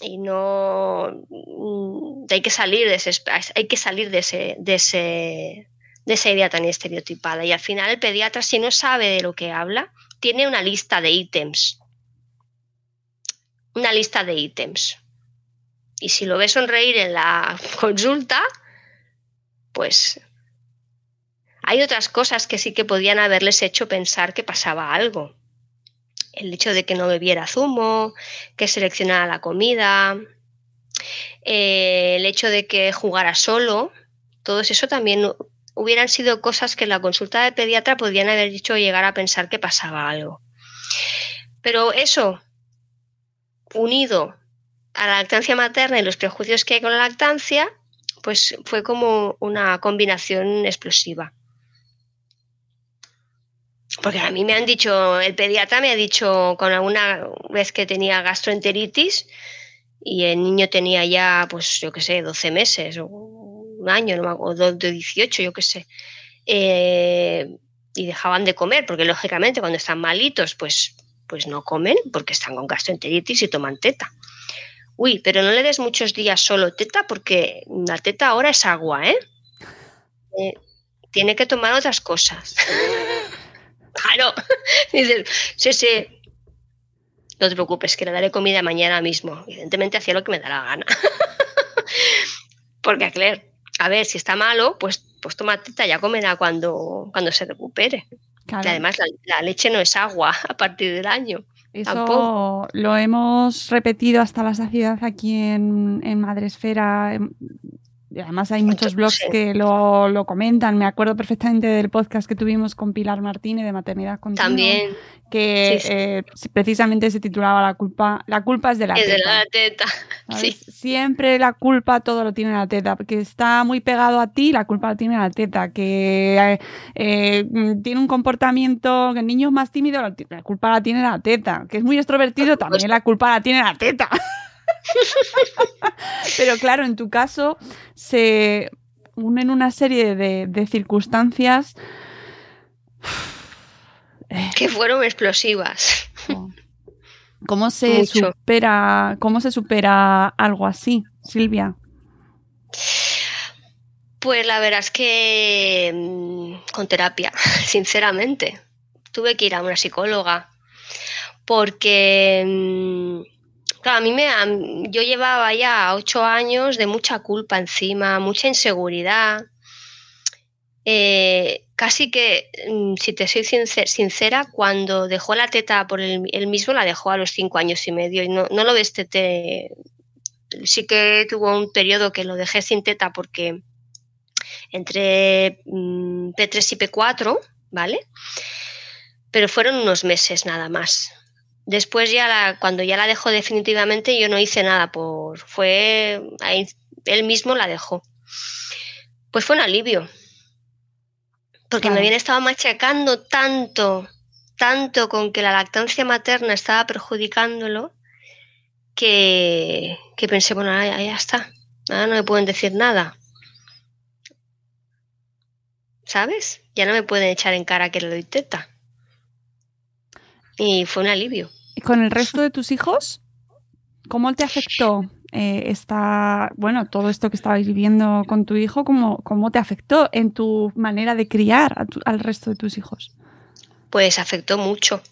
y no mm, hay que salir de ese hay que salir de ese, de ese de esa idea tan estereotipada y al final el pediatra si no sabe de lo que habla tiene una lista de ítems una lista de ítems. Y si lo ves sonreír en la consulta, pues hay otras cosas que sí que podían haberles hecho pensar que pasaba algo. El hecho de que no bebiera zumo, que seleccionara la comida, eh, el hecho de que jugara solo, todo eso también hubieran sido cosas que en la consulta de pediatra podían haber dicho llegar a pensar que pasaba algo. Pero eso, unido a la lactancia materna y los prejuicios que hay con la lactancia, pues fue como una combinación explosiva. Porque a mí me han dicho, el pediatra me ha dicho con alguna vez que tenía gastroenteritis y el niño tenía ya, pues yo qué sé, 12 meses o un año, no, o de 18, yo qué sé. Eh, y dejaban de comer, porque lógicamente cuando están malitos, pues pues no comen porque están con gastroenteritis y toman teta. Uy, pero no le des muchos días solo teta porque la teta ahora es agua, ¿eh? eh tiene que tomar otras cosas. claro. Dices, sí, sí. No te preocupes, que le daré comida mañana mismo. Evidentemente hacía lo que me da la gana. porque, Claire, a ver, si está malo, pues, pues toma teta, ya comerá cuando, cuando se recupere además la, leche no es agua a partir del año. Eso lo hemos repetido hasta la saciedad aquí en, en Madresfera, además hay muchos blogs que lo, comentan. Me acuerdo perfectamente del podcast que tuvimos con Pilar Martínez de Maternidad Continua. También. Que eh, precisamente se titulaba La culpa, la culpa es de la es teta. de la teta. Siempre la culpa todo lo tiene la teta, porque está muy pegado a ti, la culpa la tiene la teta. Que eh, eh, tiene un comportamiento, que el niño es más tímido, la culpa la tiene la teta. Que es muy extrovertido, también la culpa la tiene la teta. Pero claro, en tu caso se unen una serie de, circunstancias que fueron explosivas. ¿Cómo se supera, cómo se supera algo así, Silvia? Pues la verdad es que mm, con terapia, sinceramente. Tuve que ir a una psicóloga porque mm, Claro, a mí me, yo llevaba ya ocho años de mucha culpa encima, mucha inseguridad. Eh, casi que, mm, si te soy sincera, cuando dejó la teta por él, mismo, la dejó a los cinco años y medio y no, no lo desteté. Sí que tuvo un periodo que lo dejé sin teta porque entre mm, P3 y P4, ¿vale? Pero fueron unos meses nada más. Después ya la, cuando ya la dejó definitivamente yo no hice nada por fue él mismo la dejó. Pues fue un alivio. Porque me habían estado machacando tanto tanto con que la lactancia materna estaba perjudicándolo que, que pensé, bueno, ya, ya está, ahora no me pueden decir nada. ¿Sabes? Ya no me pueden echar en cara que le doy teta. Y fue un alivio. ¿Y con el resto de tus hijos? ¿Cómo te afectó eh, esta, bueno, todo esto que estabais viviendo con tu hijo? ¿Cómo, cómo te afectó en tu manera de criar tu- al resto de tus hijos? Pues afectó mucho.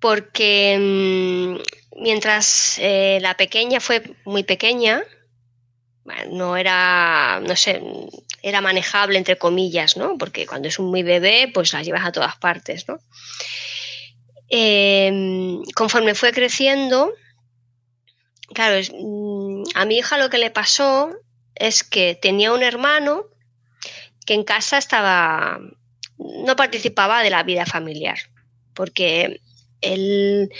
Porque mm, mientras eh, la pequeña fue muy pequeña, no era, no sé, era manejable entre comillas, ¿no? Porque cuando es un muy bebé, pues la llevas a todas partes, ¿no? Eh, conforme fue creciendo, claro, mm, a mi hija lo que le pasó es que tenía un hermano que en casa estaba, no participaba de la vida familiar, porque él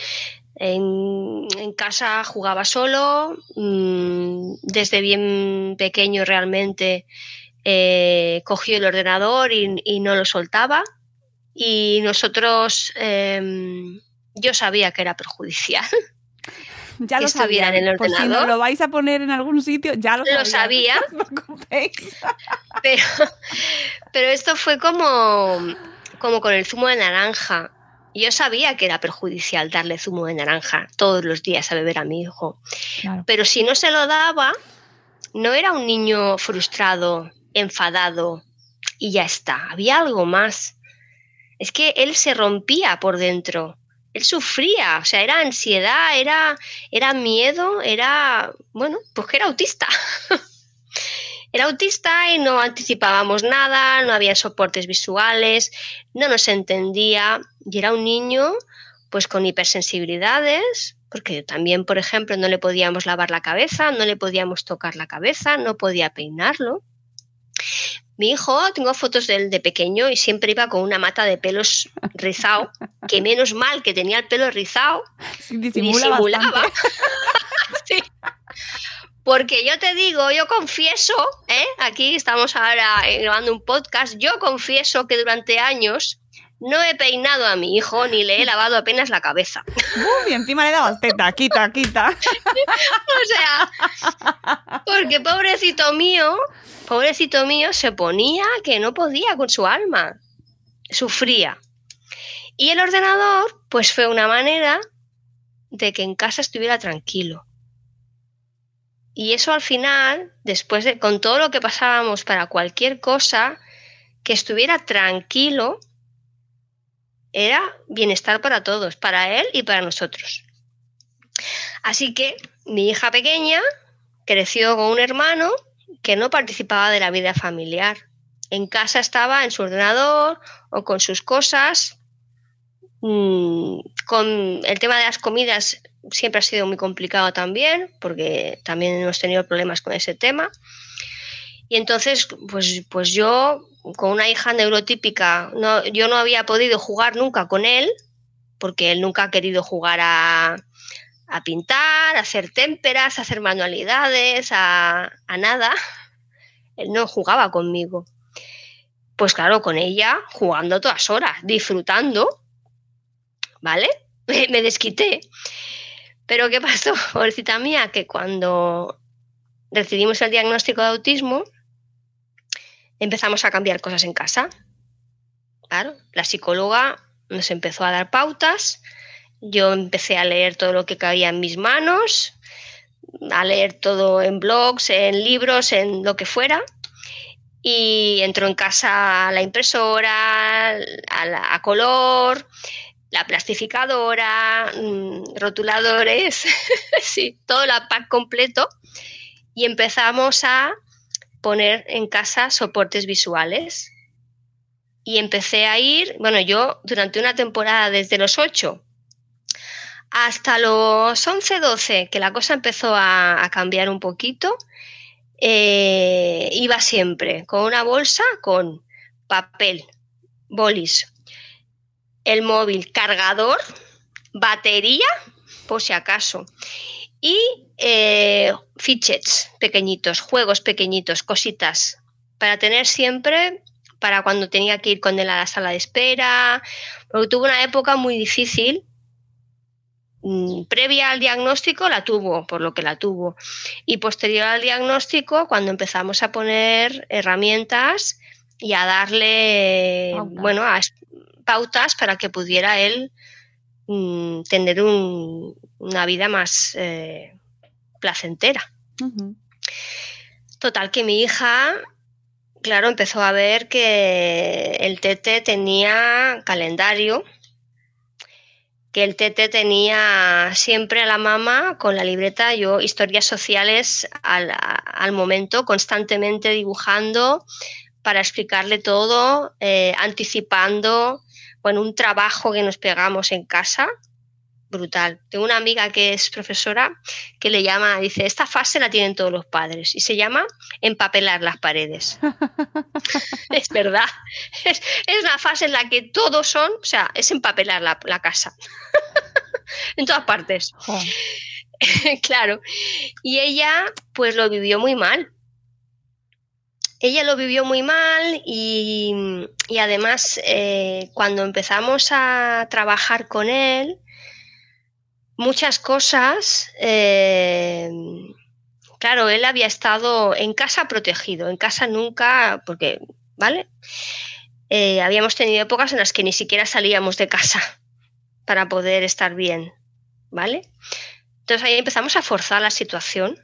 en, casa jugaba solo, mm, desde bien pequeño realmente eh, cogió el ordenador y no lo soltaba. Y nosotros, em, yo sabía que era perjudicial. Ya lo estuviera sabía. en el Por si nos ordenador. lo vais a poner en algún sitio, ya lo, Lo sabía. No. Pero, pero esto fue como, como con el zumo de naranja. Yo sabía que era perjudicial darle zumo de naranja todos los días a beber a mi hijo. Claro. Pero si no se lo daba, no era un niño frustrado, enfadado y ya está. Había algo más. Es que él se rompía por dentro. Él sufría, o sea, era ansiedad, era, era miedo, era, bueno, pues que era autista. Era autista y no anticipábamos nada, no había soportes visuales, no nos entendía y era un niño pues con hipersensibilidades, porque también, por ejemplo, no le podíamos lavar la cabeza, no le podíamos tocar la cabeza, no podía peinarlo. Mi hijo, tengo fotos de él de pequeño y siempre iba con una mata de pelos rizado, que menos mal que tenía el pelo rizado, Sí, disimula. Sí. Porque yo te digo, yo confieso, ¿eh? aquí estamos ahora eh, grabando un podcast, yo confieso que durante años no he peinado a mi hijo ni le he lavado apenas la cabeza. Uy, encima le dabas teta, quita, quita. O sea, porque pobrecito mío, pobrecito mío se ponía que no podía con su alma, sufría. Y el ordenador, pues fue una manera de que en casa estuviera tranquilo. Y eso al final, después de, con todo lo que pasábamos para cualquier cosa, que estuviera tranquilo, era bienestar para todos, para él y para nosotros. Así que mi hija pequeña creció con un hermano que no participaba de la vida familiar. En casa estaba en su ordenador o con sus cosas. Mm, Con el tema de las comidas siempre ha sido muy complicado también, porque también hemos tenido problemas con ese tema. Y entonces, pues, pues yo, con una hija neurotípica, no, yo no había podido jugar nunca con él, porque él nunca ha querido jugar a, a pintar, a hacer témperas, a hacer manualidades, a, a nada. Él no jugaba conmigo. Pues claro, con ella, jugando todas horas, disfrutando, ¿vale? Me, desquité. Pero ¿qué pasó, pobrecita mía? Que cuando recibimos el diagnóstico de autismo, empezamos a cambiar cosas en casa. Claro, la psicóloga nos empezó a dar pautas, yo empecé a leer todo lo que cabía en mis manos, a leer todo en blogs, en libros, en lo que fuera. Y entró en casa la impresora, a, a color, la plastificadora, mm, rotuladores, sí, todo el pack completo. Y empezamos a poner en casa soportes visuales. Y empecé a ir, bueno, yo durante una temporada desde los 8 hasta los 11, 12, que la cosa empezó a, cambiar un poquito, eh, iba siempre con una bolsa con papel, bolis, el móvil, cargador, batería, por si acaso, y eh, fidgets pequeñitos, juegos pequeñitos, cositas, para tener siempre para cuando tenía que ir con él a la sala de espera, porque tuvo una época muy difícil. Mm, previa al diagnóstico la tuvo, por lo que la tuvo. Y posterior al diagnóstico, cuando empezamos a poner herramientas y a darle, Pautas. bueno, a- pautas para que pudiera él mm, tener un- una vida más eh, placentera. Total, que mi hija, claro, empezó a ver que el tete tenía calendario, que el tete tenía siempre a la mamá con la libreta, yo, historias sociales al, al momento, constantemente dibujando para explicarle todo, eh, anticipando, bueno, un trabajo que nos pegamos en casa, brutal. Tengo una amiga que es profesora que le llama, dice, esta fase la tienen todos los padres y se llama empapelar las paredes. es verdad. Es, es una fase en la que todos son, o sea, es empapelar la, la casa. en todas partes. Claro. Y ella, pues lo vivió muy mal. Ella lo vivió muy mal y, y además eh, cuando empezamos a trabajar con él, muchas cosas, eh, claro, él había estado en casa protegido, en casa nunca, porque, ¿vale? Eh, habíamos tenido épocas en las que ni siquiera salíamos de casa para poder estar bien, ¿vale? Entonces ahí empezamos a forzar la situación,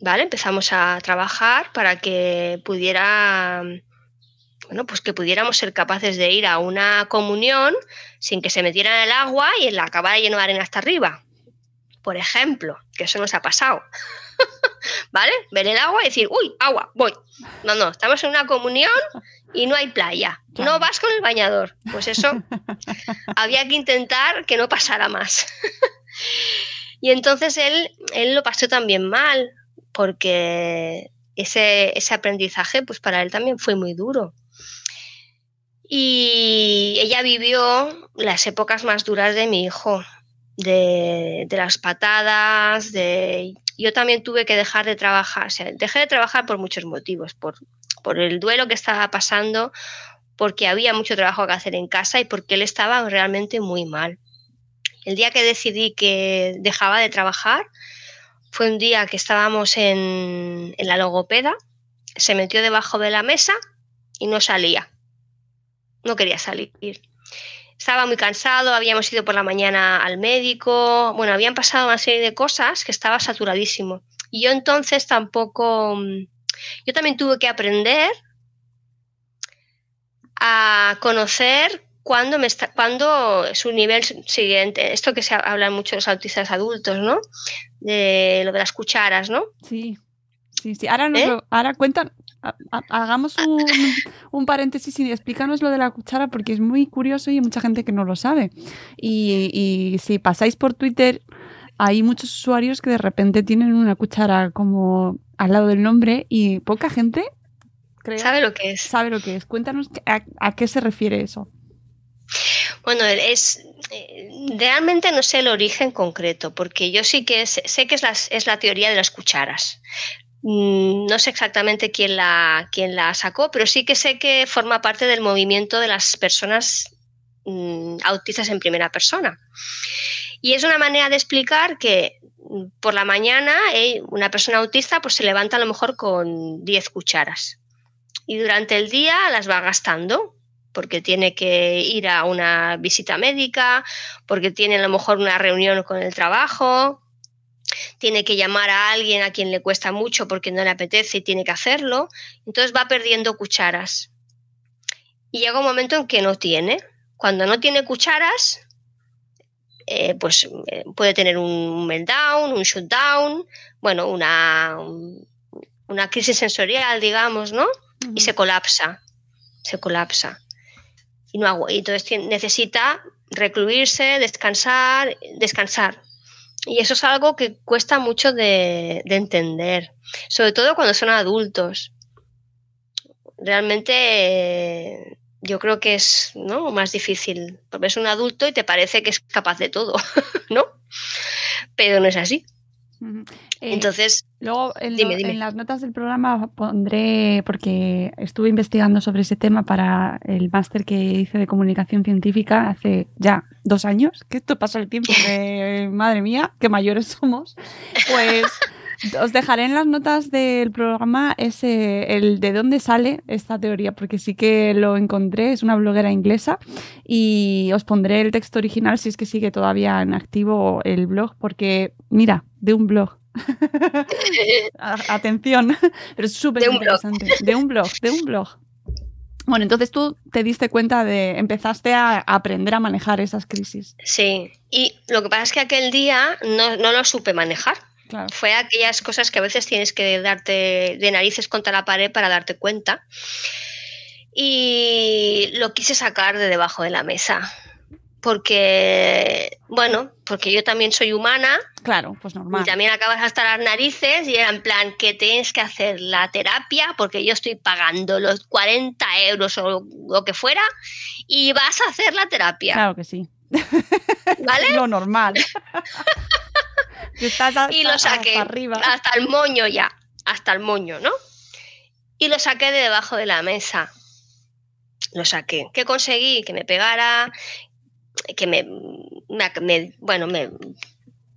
¿vale? Empezamos a trabajar para que pudiera, bueno, pues que pudiéramos ser capaces de ir a una comunión sin que se metiera en el agua y en la acabara lleno de arena hasta arriba. Por ejemplo, que eso nos ha pasado. ¿Vale? Ver el agua y decir, uy, agua, voy. No, no, estamos en una comunión y no hay playa. No vas con el bañador. Pues eso había que intentar que no pasara más. y entonces él, él lo pasó también mal, porque ese, ese aprendizaje, pues para él también fue muy duro. Y ella vivió las épocas más duras de mi hijo, de, las patadas, de... Yo también tuve que dejar de trabajar, o sea, dejé de trabajar por muchos motivos, por, por el duelo que estaba pasando, porque había mucho trabajo que hacer en casa y porque él estaba realmente muy mal. El día que decidí que dejaba de trabajar fue un día que estábamos en, en la logopeda, se metió debajo de la mesa y no salía. No quería salir. Estaba muy cansado, habíamos ido por la mañana al médico, bueno, habían pasado una serie de cosas que estaba saturadísimo. Y yo entonces tampoco, yo también tuve que aprender a conocer cuándo, me está, cuándo es un nivel siguiente. Esto que se habla mucho de los autistas adultos, ¿no? De lo de las cucharas, ¿no? Sí, sí, sí. Ahora, nos ¿Eh? lo, ahora cuentan, hagamos un, un paréntesis y explícanos lo de la cuchara porque es muy curioso y hay mucha gente que no lo sabe. Y, y si pasáis por Twitter, hay muchos usuarios que de repente tienen una cuchara como al lado del nombre y poca gente creo, ¿Sabe lo que es? sabe lo que es. Cuéntanos a, a qué se refiere eso. Bueno, es eh, realmente no sé el origen concreto, porque yo sí que sé, sé que es la, es la teoría de las cucharas. Mm, No sé exactamente quién la, quién la sacó, pero sí que sé que forma parte del movimiento de las personas mm, autistas en primera persona. Y es una manera de explicar que mm, por la mañana eh, una persona autista pues, se levanta a lo mejor con 10 cucharas y durante el día las va gastando porque tiene que ir a una visita médica, porque tiene a lo mejor una reunión con el trabajo, tiene que llamar a alguien a quien le cuesta mucho porque no le apetece y tiene que hacerlo, entonces va perdiendo cucharas. Y llega un momento en que no tiene. Cuando no tiene cucharas, eh, pues eh, puede tener un meltdown, un shutdown, bueno, una, un- una crisis sensorial, digamos, ¿no? Y se colapsa, se colapsa. Y, no y entonces necesita recluirse, descansar, descansar. Y eso es algo que cuesta mucho de, de entender, sobre todo cuando son adultos. Realmente yo creo que es ¿no? más difícil, porque es un adulto y te parece que es capaz de todo, ¿no? Pero no es así. Eh, Entonces, Luego, en, Dime, lo- dime. en las notas del programa pondré, porque estuve investigando sobre ese tema para el máster que hice de comunicación científica hace ya dos años, que esto pasa el tiempo, que madre mía, qué mayores somos. Pues os dejaré en las notas del programa ese, el de dónde sale esta teoría, porque sí que lo encontré, es una bloguera inglesa, y os pondré el texto original si es que sigue todavía en activo el blog, porque mira, de un blog. Atención, pero es súper interesante. De un blog, de un blog. Bueno, entonces tú te diste cuenta de, empezaste a aprender a manejar esas crisis. sí. Y lo que pasa es que aquel día no, no lo supe manejar. Claro. Fue aquellas cosas que a veces tienes que darte de narices contra la pared para darte cuenta. Y lo quise sacar de debajo de la mesa. Porque, bueno, porque yo también soy humana Claro, pues normal. y también acabas hasta las narices y era en plan que tienes que hacer la terapia porque yo estoy pagando los 40 euros o lo que fuera y vas a hacer la terapia, Claro que sí. ¿vale? Lo normal. Que Estás hasta, y lo saqué hasta arriba. hasta el moño ya, hasta el moño, ¿no? Y lo saqué de debajo de la mesa. Lo saqué. ¿Qué conseguí? Que me pegara, que me, me- me- bueno, me,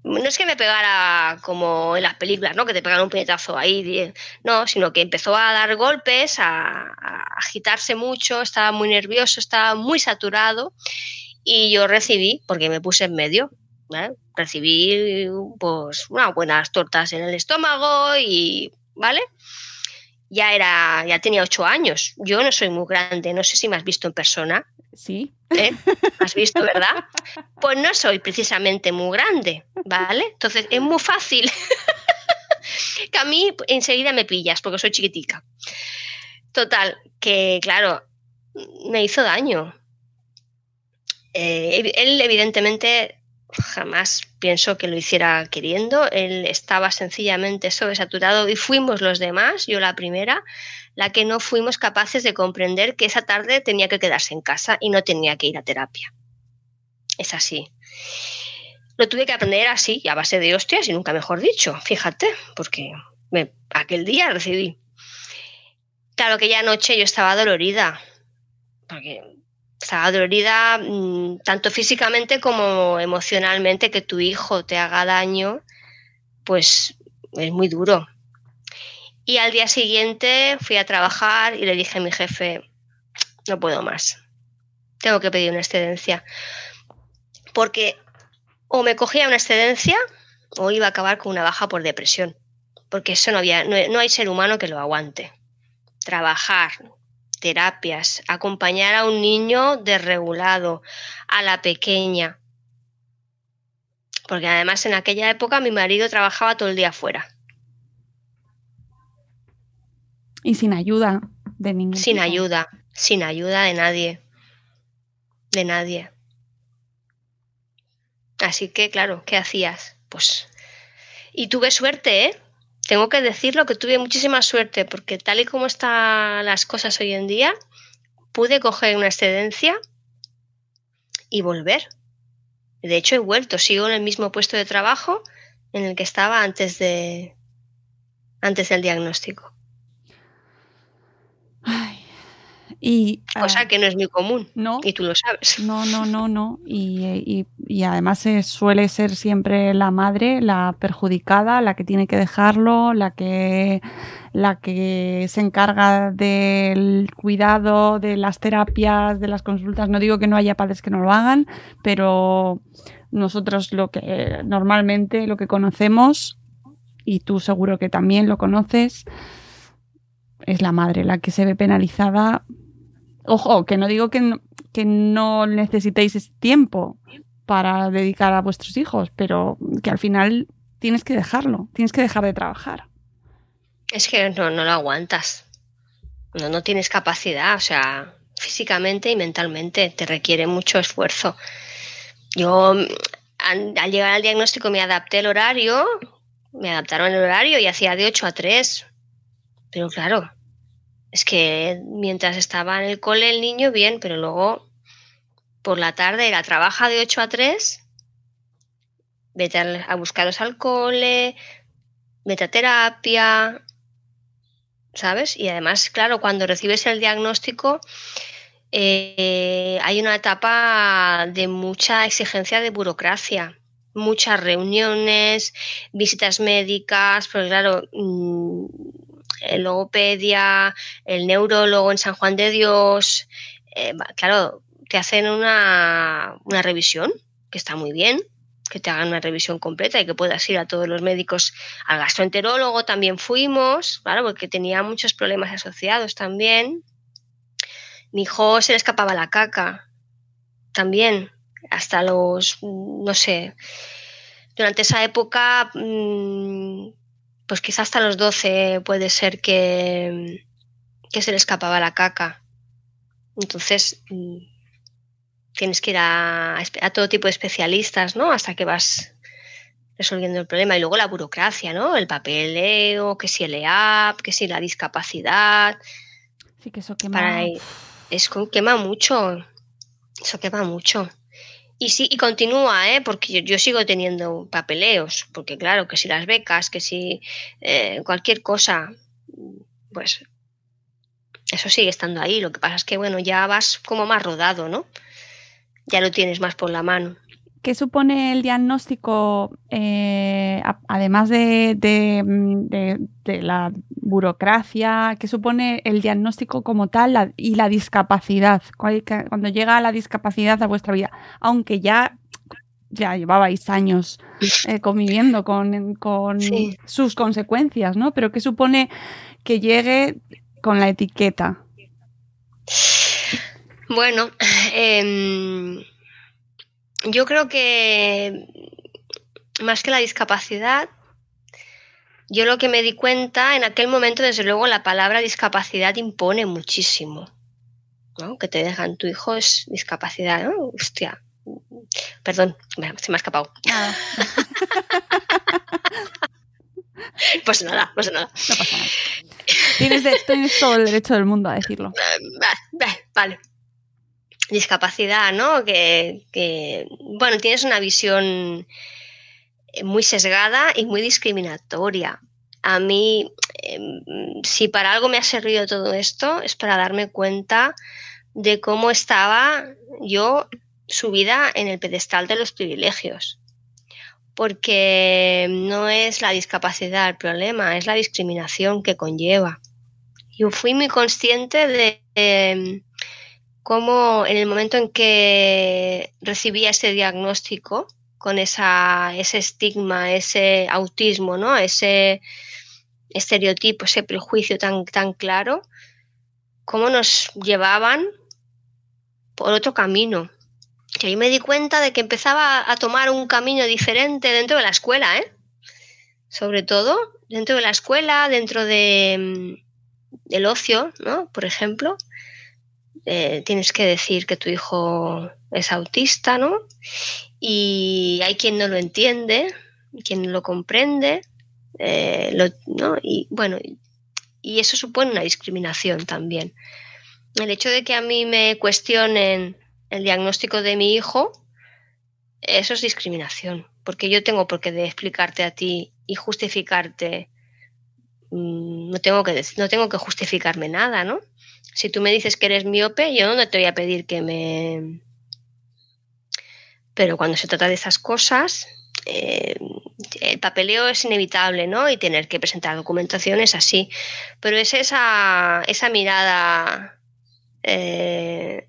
no es que me pegara como en las películas, ¿no? Que te pegan un puñetazo ahí, no, sino que empezó a dar golpes, a, a agitarse mucho, estaba muy nervioso, estaba muy saturado y yo recibí, porque me puse en medio, ¿vale? recibí pues unas buenas tortas en el estómago y, ¿vale? Ya era, ya tenía ocho años. Yo no soy muy grande, no sé si me has visto en persona. Sí. ¿eh? ¿Has visto, verdad? Pues no soy precisamente muy grande, ¿vale? Entonces es muy fácil que a mí enseguida me pillas porque soy chiquitica. Total, que claro, me hizo daño. Eh, él evidentemente jamás pienso que lo hiciera queriendo. Él estaba sencillamente sobresaturado y fuimos los demás, yo la primera, la que no fuimos capaces de comprender que esa tarde tenía que quedarse en casa y no tenía que ir a terapia. Es así. Lo tuve que aprender así, a base de hostias y nunca mejor dicho, fíjate, porque aquel día recibí. Claro que ya anoche yo estaba dolorida, porque estaba dolorida mm, tanto físicamente como emocionalmente, que tu hijo te haga daño, pues es muy duro. Y al día siguiente fui a trabajar y le dije a mi jefe, no puedo más, tengo que pedir una excedencia, porque o me cogía una excedencia o iba a acabar con una baja por depresión, porque eso no, había, no, no hay ser humano que lo aguante. Trabajar, terapias, acompañar a un niño desregulado, a la pequeña. Porque además en aquella época mi marido trabajaba todo el día fuera, Y sin ayuda de ningún sin tipo. ayuda, sin ayuda de nadie. De nadie. Así que, claro, ¿qué hacías? Pues. Y tuve suerte, ¿eh? Tengo que decirlo que tuve muchísima suerte, porque tal y como están las cosas hoy en día, pude coger una excedencia y volver. De hecho, he vuelto, sigo en el mismo puesto de trabajo en el que estaba antes de antes del diagnóstico. Ay. Y, Cosa ah, que no es muy común. no, Y tú lo sabes. no, no, no, no. Y, y- y además se suele ser siempre la madre la perjudicada, la que tiene que dejarlo, la que, la que se encarga del cuidado, de las terapias, de las consultas. No digo que no haya padres que no lo hagan, pero nosotros lo que normalmente lo que conocemos, y tú seguro que también lo conoces, es la madre la que se ve penalizada. Ojo, que no digo que no, que no necesitéis tiempo para dedicar a vuestros hijos, pero que al final tienes que dejarlo, tienes que dejar de trabajar. Es que no, no lo aguantas. No, no tienes capacidad, o sea, físicamente y mentalmente te requiere mucho esfuerzo. Yo al llegar al diagnóstico me adapté el horario, me adaptaron el horario y hacía de 8 a 3. Pero claro, es que mientras estaba en el cole el niño, bien, pero luego por la tarde era trabaja de 8 a 3 vete a, buscarlos al cole, vete terapia, ¿sabes? Y además, claro, cuando recibes el diagnóstico, eh, hay una etapa de mucha exigencia de burocracia, muchas reuniones, visitas médicas, porque claro, mm, el logopedia, el neurólogo en San Juan de Dios, eh, claro, te hacen una, una revisión, que está muy bien, que te hagan una revisión completa y que puedas ir a todos los médicos, al gastroenterólogo también fuimos, claro, porque tenía muchos problemas asociados también. Mi hijo se le escapaba la caca también, hasta los, no sé, durante esa época, mm, pues quizás hasta los 12 puede ser que, que se le escapaba la caca. Entonces, mm, tienes que ir a, a, todo tipo de especialistas, ¿no? Hasta que vas resolviendo el problema. Y luego la burocracia, ¿no? El papeleo, que si el EAP, que si la discapacidad. Sí, que eso quema. Para, es, quema mucho. Eso quema mucho. Y sí, y continúa, ¿eh? porque yo, sigo teniendo papeleos, porque claro, que si las becas, que si eh, cualquier cosa, pues eso sigue estando ahí. Lo que pasa es que, bueno, ya vas como más rodado, ¿no? ya lo tienes más por la mano. ¿Qué supone el diagnóstico, eh, además de, de, de, de, la burocracia, qué supone el diagnóstico como tal la, y la discapacidad? Cuando llega la discapacidad a vuestra vida, aunque ya, ya llevabais años eh, conviviendo con, con sí. sus consecuencias, ¿no? Pero ¿qué supone que llegue con la etiqueta? Bueno, eh, yo creo que más que la discapacidad, yo lo que me di cuenta en aquel momento, desde luego, la palabra discapacidad impone muchísimo. ¿no? Que te dejan tu hijo es discapacidad, ¿no? Hostia. Perdón, se me ha escapado. Ah. pues nada, pues nada. No pasa nada. Tienes, de, tienes todo el derecho del mundo a decirlo. Vale discapacidad, ¿no? Que, bueno, tienes una visión muy sesgada y muy discriminatoria. A mí, eh, si para algo me ha servido todo esto, es para darme cuenta de cómo estaba yo subida en el pedestal de los privilegios. Porque no es la discapacidad el problema, es la discriminación que conlleva. Yo fui muy consciente de, de cómo en el momento en que recibía ese diagnóstico, con esa, ese estigma, ese autismo, ¿no? ese estereotipo, ese prejuicio tan, tan claro, cómo nos llevaban por otro camino. Que ahí me di cuenta de que empezaba a tomar un camino diferente dentro de la escuela, ¿eh? Sobre todo dentro de la escuela, dentro de, mm, del ocio, ¿no? Por ejemplo eh, tienes que decir que tu hijo es autista, ¿no? Y hay quien no lo entiende, quien no lo comprende, eh, ¿no? Y bueno, y eso supone una discriminación también. El hecho de que a mí me cuestionen el diagnóstico de mi hijo, eso es discriminación, porque yo tengo por qué de explicarte a ti y justificarte, mm, no tengo que, no tengo que justificarme nada, ¿no? Si tú me dices que eres miope, yo no te voy a pedir que me... Pero cuando se trata de esas cosas, eh, el papeleo es inevitable, ¿no? Y tener que presentar documentación es así. Pero es esa, esa mirada eh,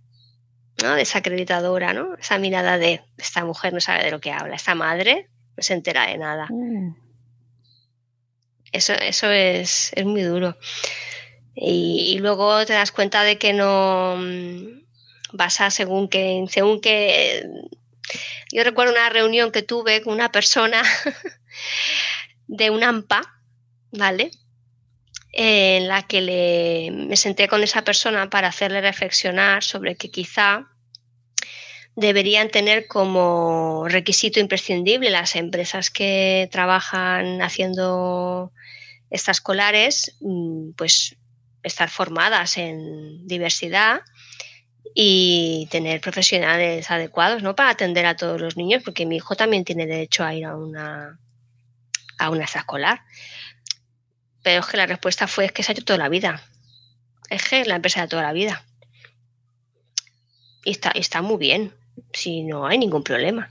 ¿no? desacreditadora, ¿no? Esa mirada de esta mujer no sabe de lo que habla, esta madre no se entera de nada. Mm. Eso, eso es, es muy duro. Y, luego te das cuenta de que no mm, vas a según que, según que yo recuerdo una reunión que tuve con una persona de un AMPA, ¿vale? En la que le, me senté con esa persona para hacerle reflexionar sobre que quizá deberían tener como requisito imprescindible las empresas que trabajan haciendo extraescolares, mm, pues estar formadas en diversidad y tener profesionales adecuados, ¿no? Para atender a todos los niños, porque mi hijo también tiene derecho a ir a una a una escolar. Pero es que la respuesta fue es que se ha hecho toda la vida. Es que es la empresa de toda la vida. Y está, está muy bien, si no hay ningún problema.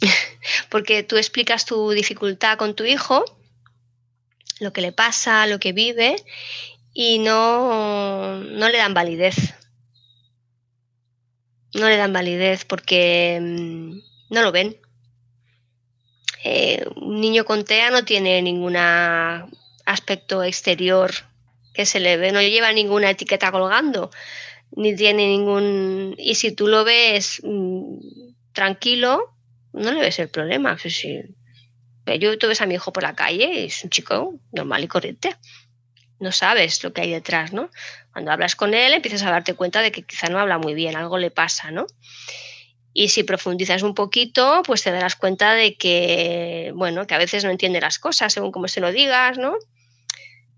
Porque tú explicas tu dificultad con tu hijo, lo que le pasa, lo que vive, y no, no le dan validez. No le dan validez porque mm, no lo ven. Eh, un niño con TEA no tiene ningún aspecto exterior que se le ve, no lleva ninguna etiqueta colgando, ni tiene ningún... Y si tú lo ves mm, tranquilo, no le ves el problema. Si, yo tú ves a mi hijo por la calle, es un chico normal y corriente. No sabes lo que hay detrás, ¿no? Cuando hablas con él empiezas a darte cuenta de que quizá no habla muy bien, algo le pasa, ¿no? Y si profundizas un poquito, pues te darás cuenta de que, bueno, que a veces no entiende las cosas según como se lo digas, ¿no?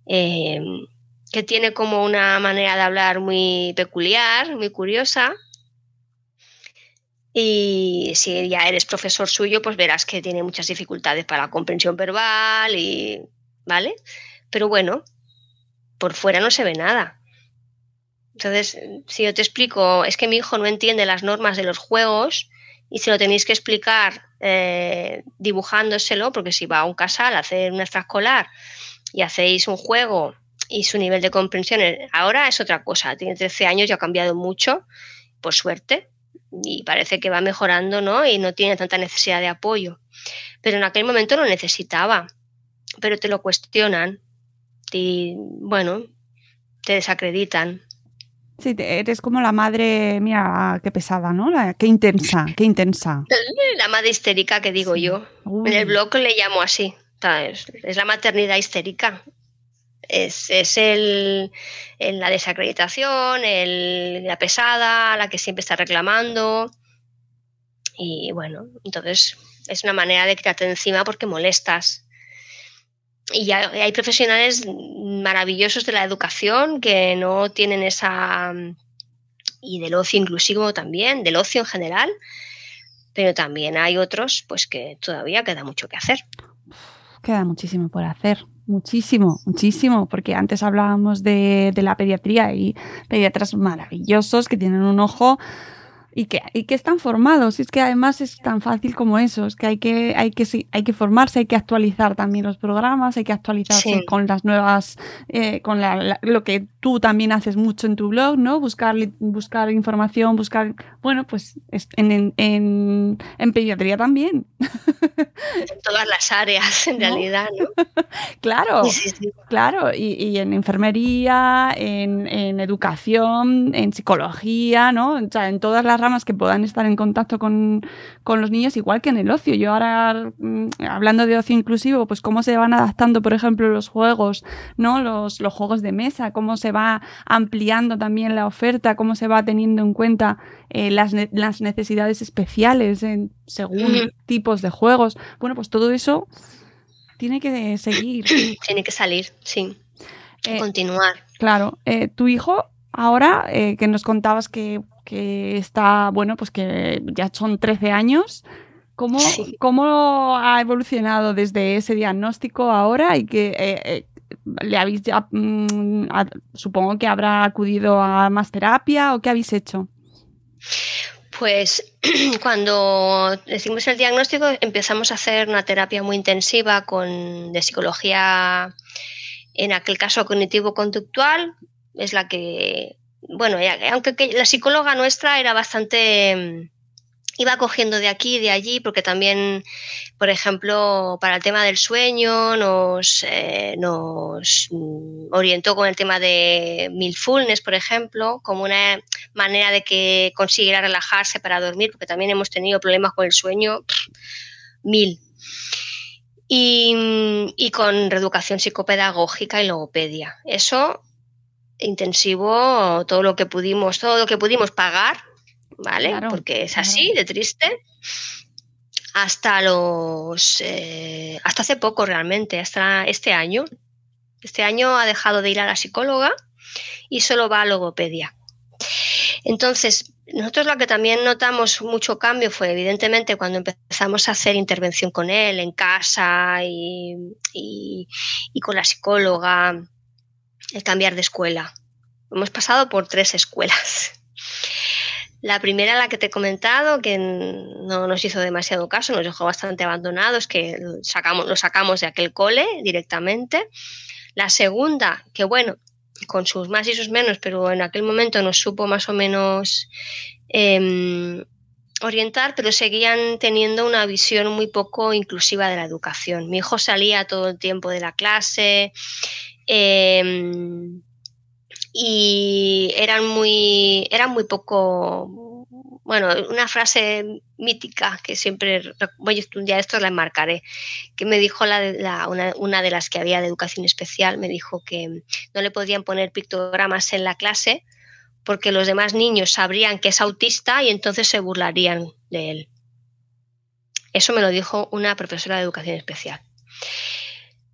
Em, que tiene como una manera de hablar muy peculiar, muy curiosa. Y si ya eres profesor suyo, pues verás que tiene muchas dificultades para la comprensión verbal y, ¿vale? Pero bueno, por fuera no se ve nada. Entonces, si yo te explico, es que mi hijo no entiende las normas de los juegos y se lo tenéis que explicar eh, dibujándoselo, porque si va a un casal a hacer una extraescolar y hacéis un juego y su nivel de comprensión ahora es otra cosa, tiene 13 años y ha cambiado mucho, por suerte, y parece que va mejorando, ¿no? Y no tiene tanta necesidad de apoyo. Pero en aquel momento lo necesitaba, pero te lo cuestionan y, bueno, te desacreditan. Sí, eres como la madre, mira, qué pesada, ¿no? qué intensa, qué intensa. La madre histérica que digo yo. En el blog le llamo así. Es, la maternidad histérica. Es, el, la desacreditación, el, la pesada, la que siempre está reclamando. Y bueno, entonces es una manera de quitarte encima porque molestas y hay profesionales maravillosos de la educación que no tienen esa y del ocio inclusivo también, del ocio en general, pero también hay otros pues que todavía queda mucho que hacer. Queda muchísimo por hacer, muchísimo, muchísimo, porque antes hablábamos de, de la pediatría y pediatras maravillosos que tienen un ojo y que, y que están formados. Y es que además es tan fácil como eso, es que hay que, hay que, hay que formarse, hay que actualizar también los programas, hay que actualizarse con las nuevas, eh, con lo que tú también haces mucho en tu blog, ¿no? Buscar, buscar información, buscar, bueno, pues en, en, en pediatría también. En todas las áreas, en realidad, ¿no? claro, claro, y, y, en enfermería, en, en educación, en psicología, ¿no? O sea, en todas las ramas que puedan estar en contacto con, los niños, igual que en el ocio. Yo ahora, mm, hablando de ocio inclusivo, pues cómo se van adaptando, por ejemplo, los juegos, ¿no? Los, los juegos de mesa, cómo se va ampliando también la oferta, cómo se va teniendo en cuenta eh, las, las, necesidades especiales en, según tipos de juegos. Bueno, pues todo eso tiene que seguir. Tiene que salir, sí. Eh, continuar. Claro. Eh, tu hijo, ahora que nos contabas que que está, bueno, pues que ya son 13 años. ¿Cómo, ¿Cómo, ha evolucionado desde ese diagnóstico ahora y que eh, eh, le habéis mm, supongo que habrá acudido a más terapia o qué habéis hecho? Pues cuando hicimos el diagnóstico empezamos a hacer una terapia muy intensiva con de psicología, en aquel caso cognitivo-conductual, es la que bueno, aunque la psicóloga nuestra era bastante mm, iba cogiendo de aquí y de allí, porque también, por ejemplo, para el tema del sueño nos, eh, nos mm, orientó con el tema de mindfulness, por ejemplo, como una manera de que consiguiera relajarse para dormir, porque también hemos tenido problemas con el sueño, mil. Y, y con reeducación psicopedagógica y logopedia. Eso intensivo todo lo que pudimos, todo lo que pudimos pagar, ¿vale? Porque es así de triste. Hasta los eh, hasta hace poco realmente, hasta este año. Este año ha dejado de ir a la psicóloga y solo va a logopedia. Entonces, nosotros lo que también notamos mucho cambio fue, evidentemente, cuando empezamos a hacer intervención con él en casa y, y, y con la psicóloga, el cambiar de escuela. Hemos pasado por tres escuelas. La primera, la que te he comentado, que no nos hizo demasiado caso, nos dejó bastante abandonados, que sacamos, lo sacamos de aquel cole directamente. La segunda, que bueno, con sus más y sus menos, pero en aquel momento nos supo más o menos eh, orientar, pero seguían teniendo una visión muy poco inclusiva de la educación. Mi hijo salía todo el tiempo de la clase eh, y eran muy, eran muy poco bueno, una frase mítica que siempre, voy un día esto la enmarcaré, que me dijo la, una, una, de las que había de educación especial, me dijo que no le podían poner pictogramas en la clase porque los demás niños sabrían que es autista y entonces se burlarían de él. Eso me lo dijo una profesora de educación especial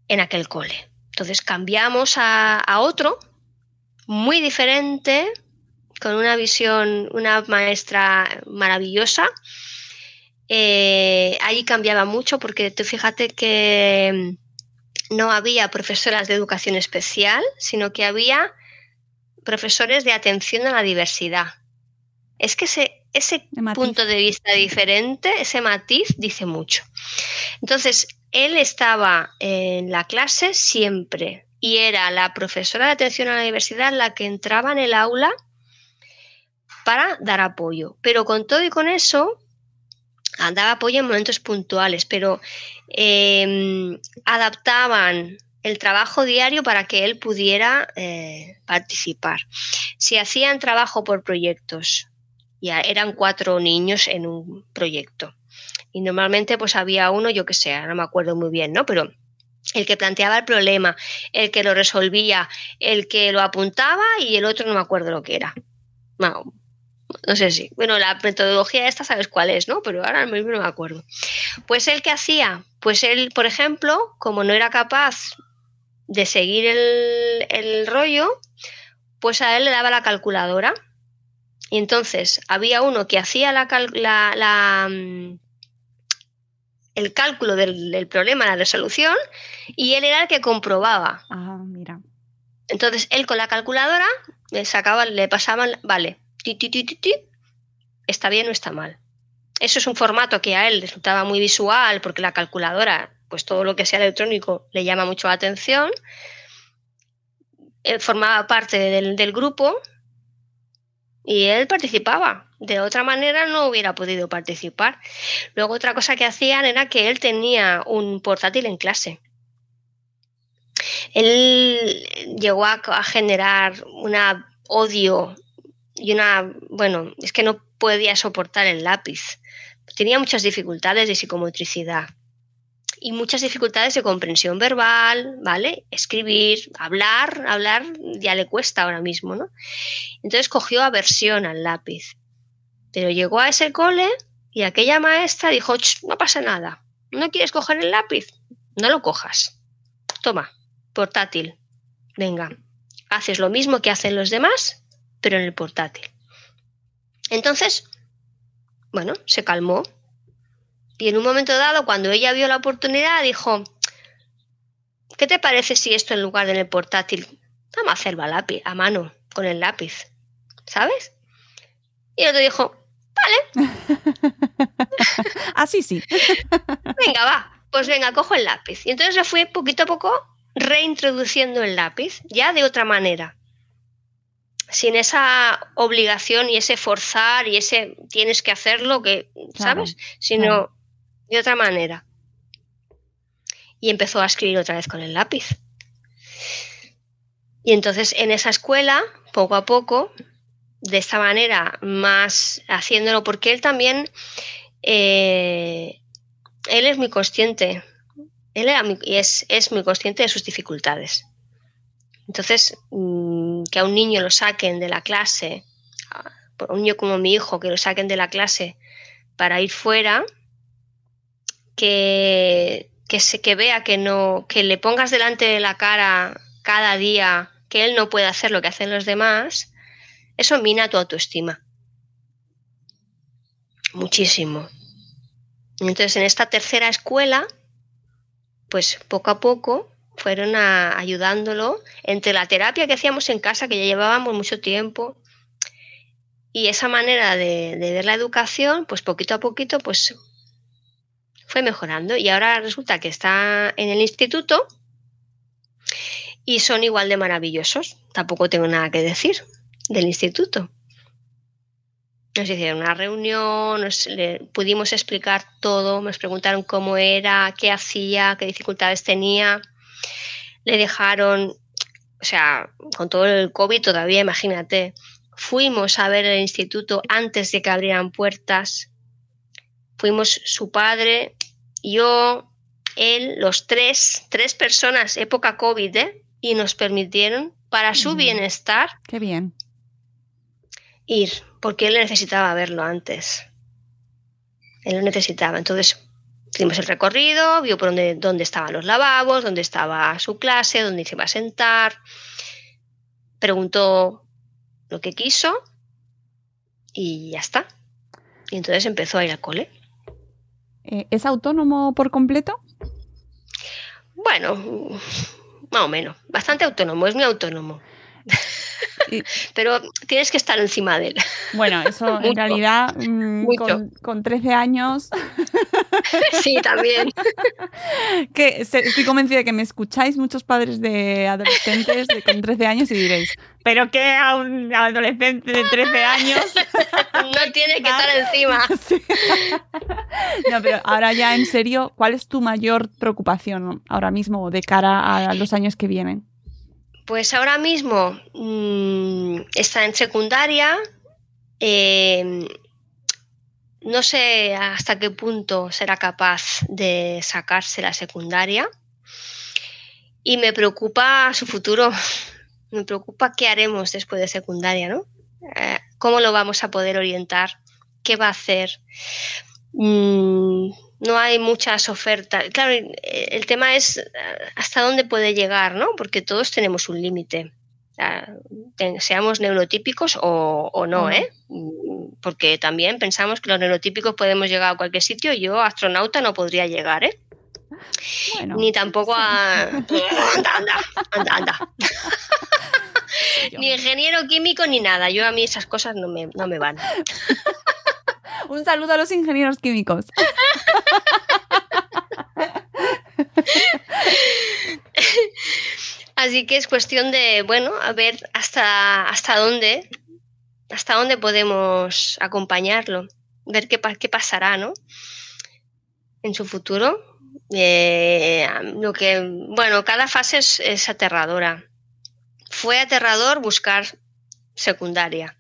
en aquel cole. Entonces cambiamos a otro muy diferente, con una visión, una maestra maravillosa. Eh, allí cambiaba mucho porque tú fíjate que no había profesoras de educación especial, sino que había profesores de atención a la diversidad. Es que ese, ese punto de vista diferente, ese matiz, dice mucho. Entonces, él estaba en la clase siempre y era la profesora de atención a la diversidad la que entraba en el aula para dar apoyo. Pero con todo y con eso, daba apoyo en momentos puntuales, pero eh, adaptaban el trabajo diario para que él pudiera eh, participar. Si hacían trabajo por proyectos, ya eran cuatro niños en un proyecto. Y normalmente pues había uno, yo que sé, no me acuerdo muy bien, ¿no? Pero el que planteaba el problema, el que lo resolvía, el que lo apuntaba y el otro no me acuerdo lo que era. Bueno, no sé si. Bueno, la metodología esta sabes cuál es, ¿no? Pero ahora mismo no me acuerdo. Pues él que hacía, pues él, por ejemplo, como no era capaz de seguir el, rollo, pues a él le daba la calculadora. Y entonces había uno que hacía la, la, la mm, el cálculo del, del, problema, la resolución, y él era el que comprobaba. Ah, mira. Entonces él con la calculadora le sacaba, le pasaban, vale, está bien o está mal. Eso es un formato que a él resultaba muy visual porque la calculadora, pues todo lo que sea electrónico le llama mucho la atención. Él formaba parte del, del grupo y él participaba. De otra manera no hubiera podido participar. Luego otra cosa que hacían era que él tenía un portátil en clase. Él llegó a, generar un odio y una, bueno, es que no podía soportar el lápiz. Tenía muchas dificultades de psicomotricidad y muchas dificultades de comprensión verbal, ¿vale? Escribir, hablar, hablar ya le cuesta ahora mismo, ¿no? Entonces cogió aversión al lápiz. Pero llegó a ese cole y aquella maestra dijo, no pasa nada, ¿no quieres coger el lápiz? No lo cojas. Toma, portátil. Venga, haces lo mismo que hacen los demás pero en el portátil. Entonces, bueno, se calmó. Y en un momento dado, cuando ella vio la oportunidad, dijo, ¿qué te parece si esto en lugar de en el portátil, vamos a hacerlo a lápiz, a mano, con el lápiz? ¿Sabes? Y el otro dijo, vale. Así sí. venga, va, pues venga, cojo el lápiz. Y entonces se fue poquito a poco reintroduciendo el lápiz, ya de otra manera sin esa obligación y ese forzar y ese tienes que hacerlo, que, ¿sabes? Claro, Sino claro. De otra manera. Y empezó a escribir otra vez con el lápiz. Y entonces en esa escuela, poco a poco, de esta manera, más haciéndolo, porque él también, eh, él es muy consciente, él es, es muy consciente de sus dificultades. Entonces, mm, que a un niño lo saquen de la clase, un niño como mi hijo, que lo saquen de la clase para ir fuera, que, que, se, que vea que no, que le pongas delante de la cara cada día que él no puede hacer lo que hacen los demás, Eso mina tu autoestima. Muchísimo. Entonces, en esta tercera escuela, pues poco a poco fueron ayudándolo entre la terapia que hacíamos en casa, que ya llevábamos mucho tiempo, y esa manera de, de, ver la educación, pues poquito a poquito, pues fue mejorando. Y ahora resulta que está en el instituto y son igual de maravillosos. Tampoco tengo nada que decir del instituto. Nos hicieron una reunión, nos le pudimos explicar todo, nos preguntaron cómo era, qué hacía, qué dificultades tenía. Le dejaron, o sea, con todo el COVID todavía, imagínate, fuimos a ver el instituto antes de que abrieran puertas. Fuimos su padre, yo, él, los tres, tres personas, época COVID, ¿eh? y nos permitieron, para su bienestar, Qué bien. ir, porque él necesitaba verlo antes. Él lo necesitaba. Entonces, hicimos el recorrido, vio por dónde, dónde estaban los lavabos, dónde estaba su clase, dónde se iba a sentar, preguntó lo que quiso y ya está. Y entonces empezó a ir al cole. Eh, ¿Es autónomo por completo? Bueno, más o menos. Bastante autónomo, es muy autónomo. Pero tienes que estar encima de él. Bueno, eso en realidad mm, con, con, 13 años. sí, también. que estoy convencida de que me escucháis muchos padres de adolescentes de, con 13 años y diréis, ¿pero qué a un adolescente de 13 años? no tiene que estar encima. Sí. No, pero ahora ya en serio, ¿cuál es tu mayor preocupación ahora mismo de cara a los años que vienen? Pues ahora mismo mmm, está en secundaria. Eh, no sé hasta qué punto será capaz de sacarse la secundaria. Y me preocupa su futuro. Me preocupa qué haremos después de secundaria, ¿no? Eh, ¿Cómo lo vamos a poder orientar? ¿Qué va a hacer? Mm, no hay muchas ofertas. Claro, el tema es hasta dónde puede llegar, ¿no? Porque todos tenemos un límite. Seamos neurotípicos o, o no, ¿eh? Porque también pensamos que los neurotípicos podemos llegar a cualquier sitio. Yo, astronauta, no podría llegar, ¿eh? Bueno, ni tampoco a. anda, anda, anda, anda. ni ingeniero químico ni nada. Yo a mí esas cosas no me, no me van. Un saludo a los ingenieros químicos. Así que es cuestión de, bueno, a ver hasta, hasta dónde, hasta dónde podemos acompañarlo, ver qué, qué pasará, ¿no? En su futuro. Eh, lo que, bueno, cada fase es, es aterradora. Fue aterrador buscar secundaria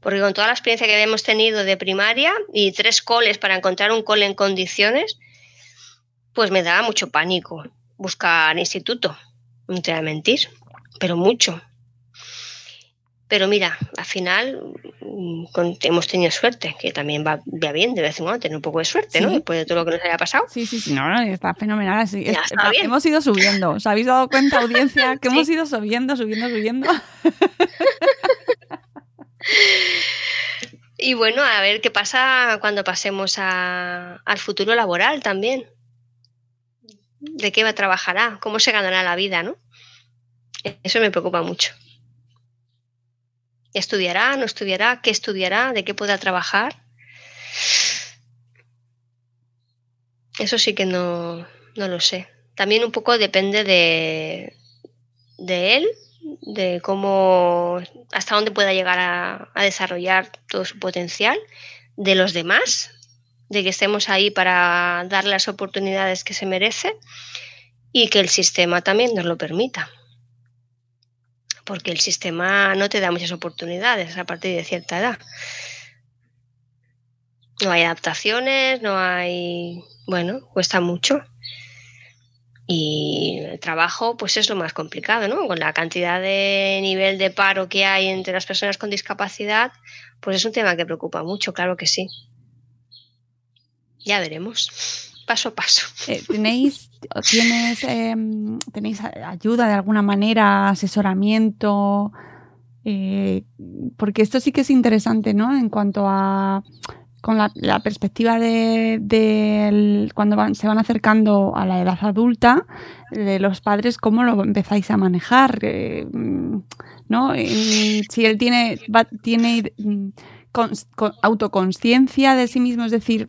porque con toda la experiencia que habíamos tenido de primaria y tres coles para encontrar un cole en condiciones, pues me daba mucho pánico buscar instituto, no te voy a mentir, pero mucho. Pero mira, al final mm, hemos tenido suerte, que también va, va, bien de vez en cuando tener un poco de suerte, Sí. ¿no? Después de todo lo que nos haya pasado. Sí, sí, sí, no, no, está fenomenal. Sí. Es- está bien. hemos ido subiendo. ¿Os habéis dado cuenta, audiencia, que Sí. hemos ido subiendo, subiendo, subiendo? Y bueno, a ver qué pasa cuando pasemos a- al futuro laboral también. ¿De qué va trabajará? ¿Cómo se ganará la vida, no? Eso me preocupa mucho. ¿Estudiará? ¿No estudiará? ¿Qué estudiará? ¿De qué podrá trabajar? Eso sí que no, no lo sé. También un poco depende de, de él, de cómo, hasta dónde pueda llegar a desarrollar todo su potencial, de los demás, de que estemos ahí para darle las oportunidades que se merece y que el sistema también nos lo permita. Porque el sistema no te da muchas oportunidades a partir de cierta edad. No hay adaptaciones, no hay... Bueno, cuesta mucho. Y el trabajo, pues es lo más complicado, ¿no? Con la cantidad de nivel de paro que hay entre las personas con discapacidad, pues es un tema que preocupa mucho, claro que sí. Ya veremos, paso a paso. Eh, ¿Tenéis, tienes, em, ¿Tenéis ayuda de alguna manera, asesoramiento? Eh, porque esto sí que es interesante, ¿no? En cuanto a con la, perspectiva de, cuando se van acercando a la edad adulta, de los padres, cómo lo empezáis a manejar, eh, ¿no? si él tiene, tiene mm, autoconsciencia de sí mismo, es decir,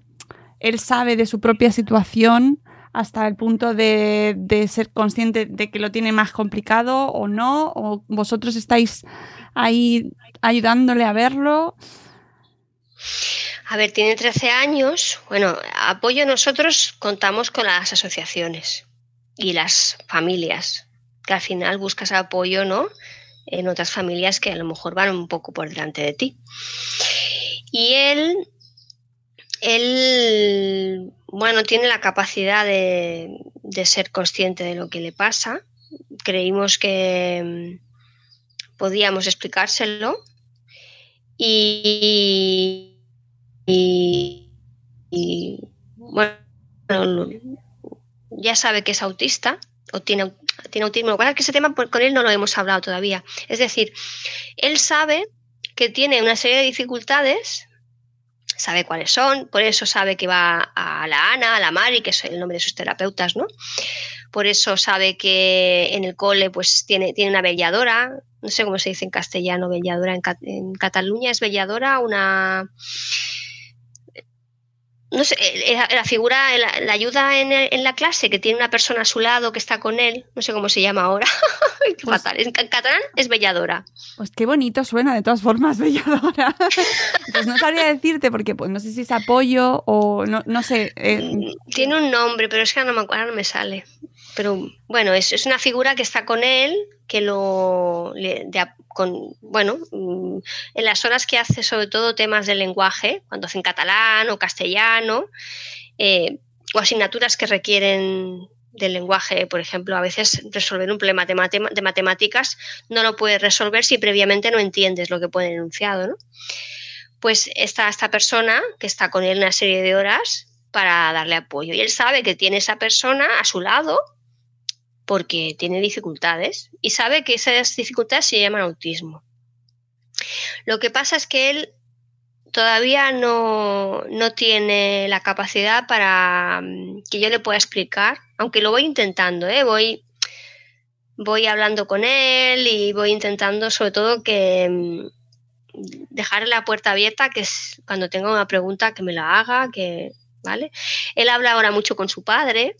él sabe de su propia situación hasta el punto de, de, ser consciente de que lo tiene más complicado o no, o vosotros estáis ahí ayudándole a verlo. A ver, tiene 13 años. Bueno, apoyo nosotros contamos con las asociaciones y las familias, que al final buscas apoyo, ¿no? En otras familias que a lo mejor van un poco por delante de ti. Y él, él, bueno, tiene la capacidad de, de ser consciente de lo que le pasa. Creímos que mm, podíamos explicárselo y y, bueno, ya sabe que es autista o tiene, tiene autismo. Lo que pasa es que ese tema con él no lo hemos hablado todavía. Es decir, él sabe que tiene una serie de dificultades, sabe cuáles son, por eso sabe que va a la Ana, a la Mari, que es el nombre de sus terapeutas, ¿no? Por eso sabe que en el cole pues tiene, tiene una velladora, no sé cómo se dice en castellano, velladora, en, en Cataluña es velladora, una no sé, eh, la, figura, la, ayuda en, la clase, que tiene una persona a su lado que está con él, no sé cómo se llama ahora, pues En catalán es belladora. Pues qué bonito suena, de todas formas, belladora. pues no sabría decirte, porque pues no sé si es apoyo o no, no sé. Eh, mm, tiene un nombre, pero es que no me acuerdo, no me sale. Pero bueno, es, es una figura que está con él, que lo, con, bueno, mm, en las horas que hace sobre todo temas de lenguaje, cuando hace en catalán o castellano, eh, o asignaturas que requieren del lenguaje, por ejemplo, a veces resolver un problema de, matemáticas no lo puedes resolver si previamente no entiendes lo que pone el enunciado, ¿no? Pues está esta persona que está con él una serie de horas para darle apoyo y él sabe que tiene esa persona a su lado porque tiene dificultades y sabe que esas dificultades se llaman autismo. Lo que pasa es que él todavía no, tiene la capacidad para mm, que yo le pueda explicar, aunque lo voy intentando, ¿eh? voy, voy hablando con él y voy intentando sobre todo que mm, dejar la puerta abierta, que es cuando tenga una pregunta que me la haga, que, ¿vale? Él habla ahora mucho con su padre,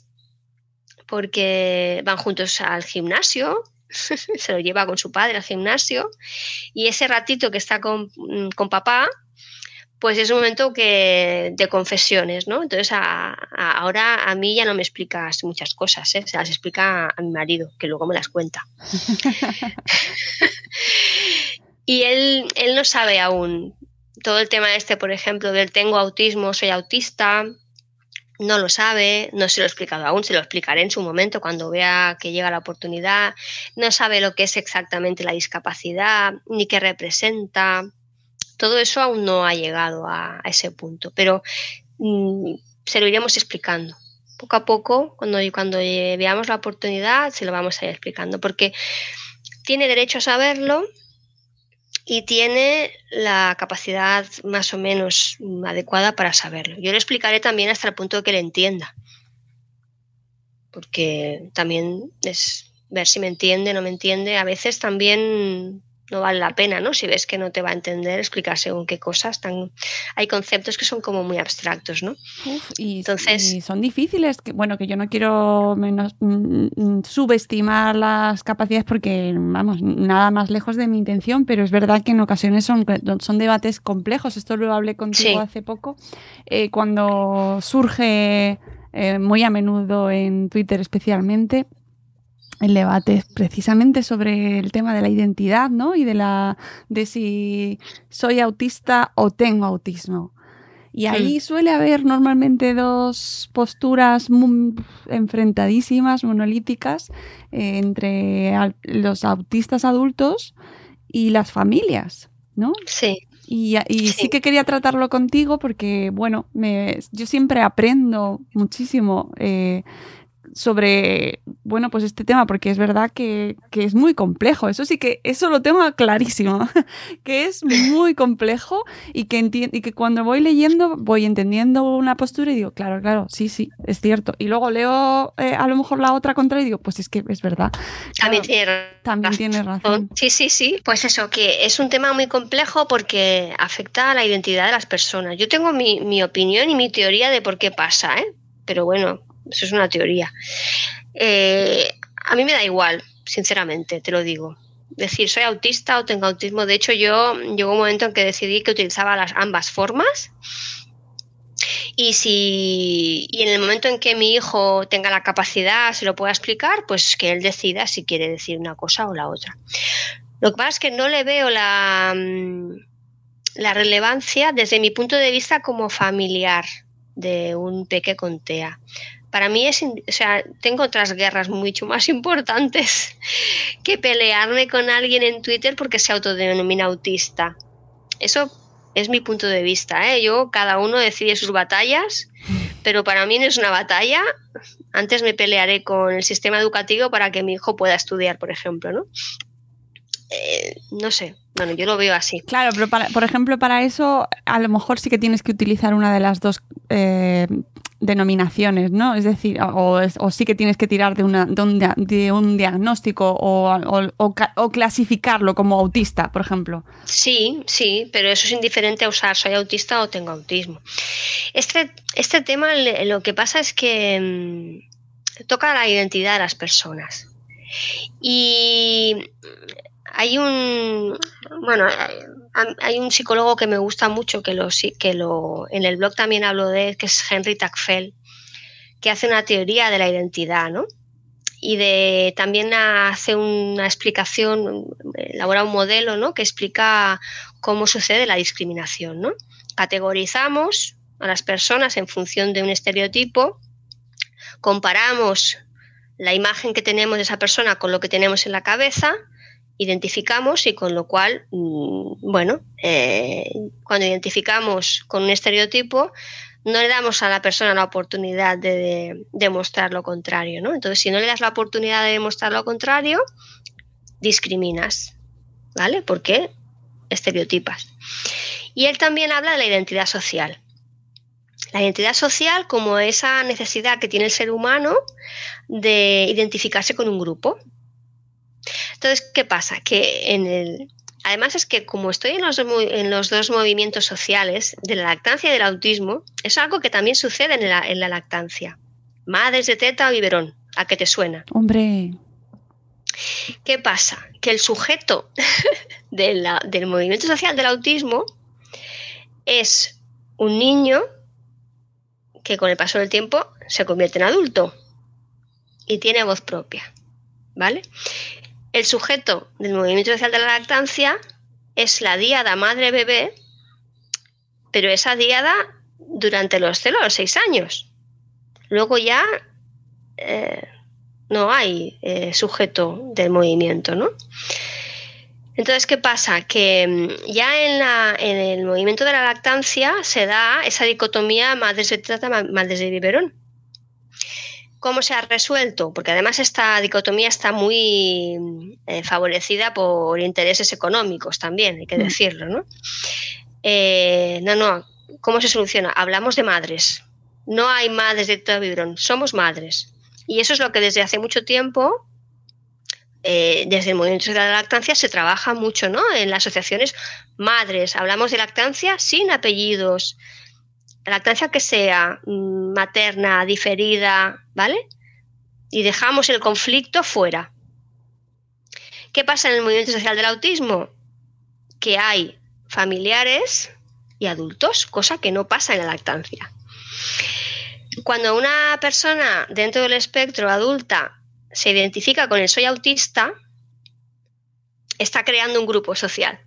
porque van juntos al gimnasio, se lo lleva con su padre al gimnasio, y ese ratito que está con, mm, papá, pues es un momento que, de confesiones, ¿no? Entonces ahora a mí ya no me explicas muchas cosas, ¿eh? se las explica a mi marido, que luego me las cuenta. y él, él no sabe aún todo el tema este, por ejemplo, del tengo autismo, soy autista, no lo sabe, no se lo he explicado aún, se lo explicaré en su momento cuando vea que llega la oportunidad, no sabe lo que es exactamente la discapacidad, ni qué representa, todo eso aún no ha llegado a, ese punto, pero mm, se lo iremos explicando. Poco a poco, cuando, cuando veamos la oportunidad, se lo vamos a ir explicando, porque tiene derecho a saberlo, y tiene la capacidad más o menos adecuada para saberlo. Yo le explicaré también hasta el punto de que le entienda, porque también es ver si me entiende, no me entiende. A veces también no vale la pena, ¿no? Si ves que no te va a entender, explicar según qué cosas. Tan... Hay conceptos que son como muy abstractos, ¿no? y, Entonces... son difíciles, que, bueno, que yo no quiero menos mm, mm, subestimar las capacidades porque, vamos, nada más lejos de mi intención, pero es verdad que en ocasiones son, son debates complejos. Esto lo hablé contigo hace poco, eh, cuando surge eh, muy a menudo en Twitter especialmente el debate precisamente sobre el tema de la identidad, ¿no? Y de la de si soy autista o tengo autismo. Y ahí suele haber normalmente dos posturas enfrentadísimas, monolíticas, eh, entre los autistas adultos y las familias, ¿no? Sí. Y, sí. que quería tratarlo contigo porque, bueno, me, yo siempre aprendo muchísimo. Eh, sobre, bueno, pues este tema, porque es verdad que, que, es muy complejo. Eso sí que, eso lo tengo clarísimo, que es muy complejo y que, y que cuando voy leyendo voy entendiendo una postura y digo, claro, claro, sí, sí, es cierto. Y luego leo eh, a lo mejor la otra contra y digo, pues es que es verdad. También, tiene, también tiene razón. Sí, sí, sí. Pues eso, que es un tema muy complejo porque afecta a la identidad de las personas. Yo tengo mi, mi opinión y mi teoría de por qué pasa, ¿eh? pero bueno, eso es una teoría. Eh, a mí me da igual, sinceramente, te lo digo. Decir, soy autista o tengo autismo. De hecho, yo llegó un momento en que decidí que utilizaba las ambas formas. Y si y en el momento en que mi hijo tenga la capacidad, se lo pueda explicar, pues que él decida si quiere decir una cosa o la otra. Lo que pasa es que no le veo la, mm, la relevancia desde mi punto de vista como familiar de un peque con TEA. Para mí es, o sea, tengo otras guerras mucho más importantes que pelearme con alguien en Twitter porque se autodenomina autista. Eso es mi punto de vista, ¿eh? Yo, cada uno decide sus batallas, pero para mí no es una batalla. Antes me pelearé con el sistema educativo para que mi hijo pueda estudiar, por ejemplo, ¿no? Eh, no sé, bueno, yo lo veo así. Claro, pero por ejemplo, para eso a lo mejor sí que tienes que utilizar una de las dos eh, denominaciones, ¿no? Es decir, o, sí que tienes que tirar de, una, de, un, diagnóstico o, clasificarlo como autista, por ejemplo. Sí, sí, pero eso es indiferente a usar soy autista o tengo autismo. Este, este tema lo que pasa es que mm, toca la identidad de las personas. Y hay un bueno hay un psicólogo que me gusta mucho que lo que lo en el blog también hablo de él que es Henry Tacfel que hace una teoría de la identidad no y de también hace una explicación elabora un modelo no que explica cómo sucede la discriminación no categorizamos a las personas en función de un estereotipo comparamos la imagen que tenemos de esa persona con lo que tenemos en la cabeza identificamos y con lo cual, mm, bueno, eh, cuando identificamos con un estereotipo, no le damos a la persona la oportunidad de demostrar lo contrario, ¿no? Entonces, si no le das la oportunidad de demostrar lo contrario, discriminas, ¿vale? Porque estereotipas. Y él también habla de la identidad social. La identidad social como esa necesidad que tiene el ser humano de identificarse con un grupo, entonces, ¿qué pasa? Que en el, Además es que como estoy en los, en los, dos movimientos sociales, de la lactancia y del autismo, es algo que también sucede en la, en la lactancia. Madres de teta o biberón, ¿a qué te suena? Hombre. ¿Qué pasa? Que el sujeto del movimiento social del autismo es un niño que con el paso del tiempo se convierte en adulto y tiene voz propia. ¿Vale? El sujeto del movimiento social de la lactancia es la diada madre-bebé, pero esa diada durante los 0 a los 6 años. Luego ya eh, no hay eh, sujeto del movimiento, ¿no? Entonces, ¿qué pasa? Que mm, ya en, en, el movimiento de la lactancia se da esa dicotomía madres de trata, madres de biberón. ¿Cómo se ha resuelto? Porque además esta dicotomía está muy eh, favorecida por intereses económicos también, hay que mm. decirlo, ¿no? Eh, no, no, ¿cómo se soluciona? Hablamos de madres. No hay madres de todo vibrón, somos madres. Y eso es lo que desde hace mucho tiempo, eh, desde el movimiento de la lactancia, se trabaja mucho, ¿no? En las asociaciones madres. Hablamos de lactancia sin apellidos, lactancia que sea mm, materna, diferida, ¿vale? Y dejamos el conflicto fuera. ¿Qué pasa en el movimiento social del autismo? Que hay familiares y adultos, cosa que no pasa en la lactancia. Cuando una persona dentro del espectro adulta se identifica con el soy autista, está creando un grupo social.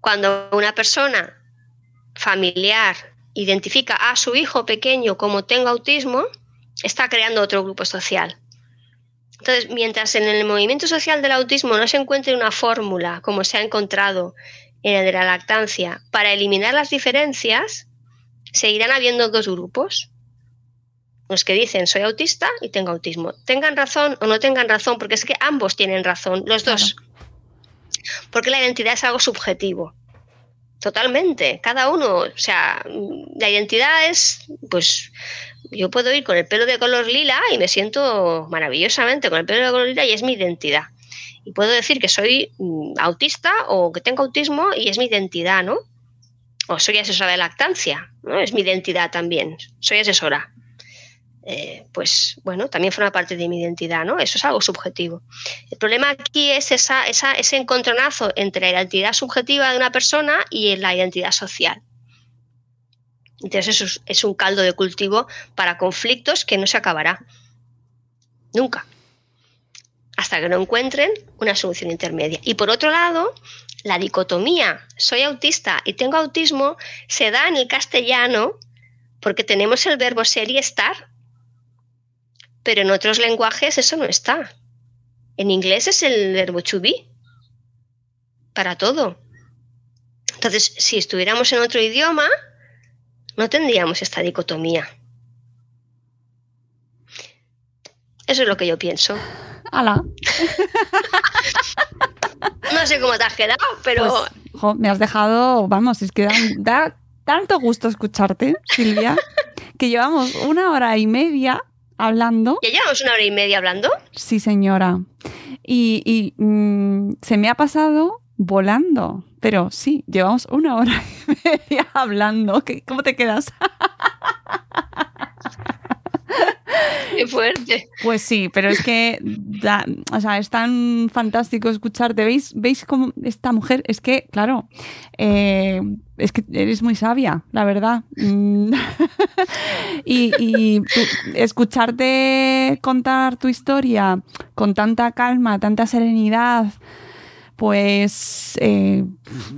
Cuando una persona familiar identifica a su hijo pequeño como tengo autismo, está creando otro grupo social. Entonces, mientras en el movimiento social del autismo no se encuentre una fórmula, como se ha encontrado en el de la lactancia, para eliminar las diferencias, seguirán habiendo dos grupos. los que dicen soy autista y tengo autismo. Tengan razón o no tengan razón, porque es que ambos tienen razón, los dos. Porque la identidad es algo subjetivo. Totalmente. Cada uno, o sea, la identidad es, pues, yo puedo ir con el pelo de color lila y me siento maravillosamente con el pelo de color lila y es mi identidad. Y puedo decir que soy mm, autista o que tengo autismo y es mi identidad, ¿no? O soy asesora de lactancia, ¿no? Es mi identidad también. Soy asesora. Eh, pues bueno, también forma parte de mi identidad, ¿no? Eso es algo subjetivo. El problema aquí es esa, ese encontronazo entre la identidad subjetiva de una persona y la identidad social. Entonces eso es, un caldo de cultivo para conflictos que no se acabará. Nunca. Hasta que no encuentren una solución intermedia. Y por otro lado, la dicotomía soy autista y tengo autismo se da en el castellano porque tenemos el verbo ser y estar pero en otros lenguajes eso no está. En inglés es el verbo to be para todo. Entonces, si estuviéramos en otro idioma, no tendríamos esta dicotomía. Eso es lo que yo pienso. ¡Hala! no sé cómo te has quedado, pero... Pues, me has dejado, vamos, es que da tanto gusto escucharte, Silvia, que llevamos una hora y media hablando. ¿Ya llevamos una hora y media hablando? Sí, señora. Y, mm, se me ha pasado volando. Pero sí, llevamos una hora y media hablando. ¿Cómo te quedas? Qué fuerte. Pues sí, pero es que o sea, es tan fantástico escucharte. ¿Veis, ¿Veis cómo esta mujer? Es que, claro, eh, es que eres muy sabia, la verdad. Mm. y, escucharte contar tu historia con tanta calma, tanta serenidad, pues, eh,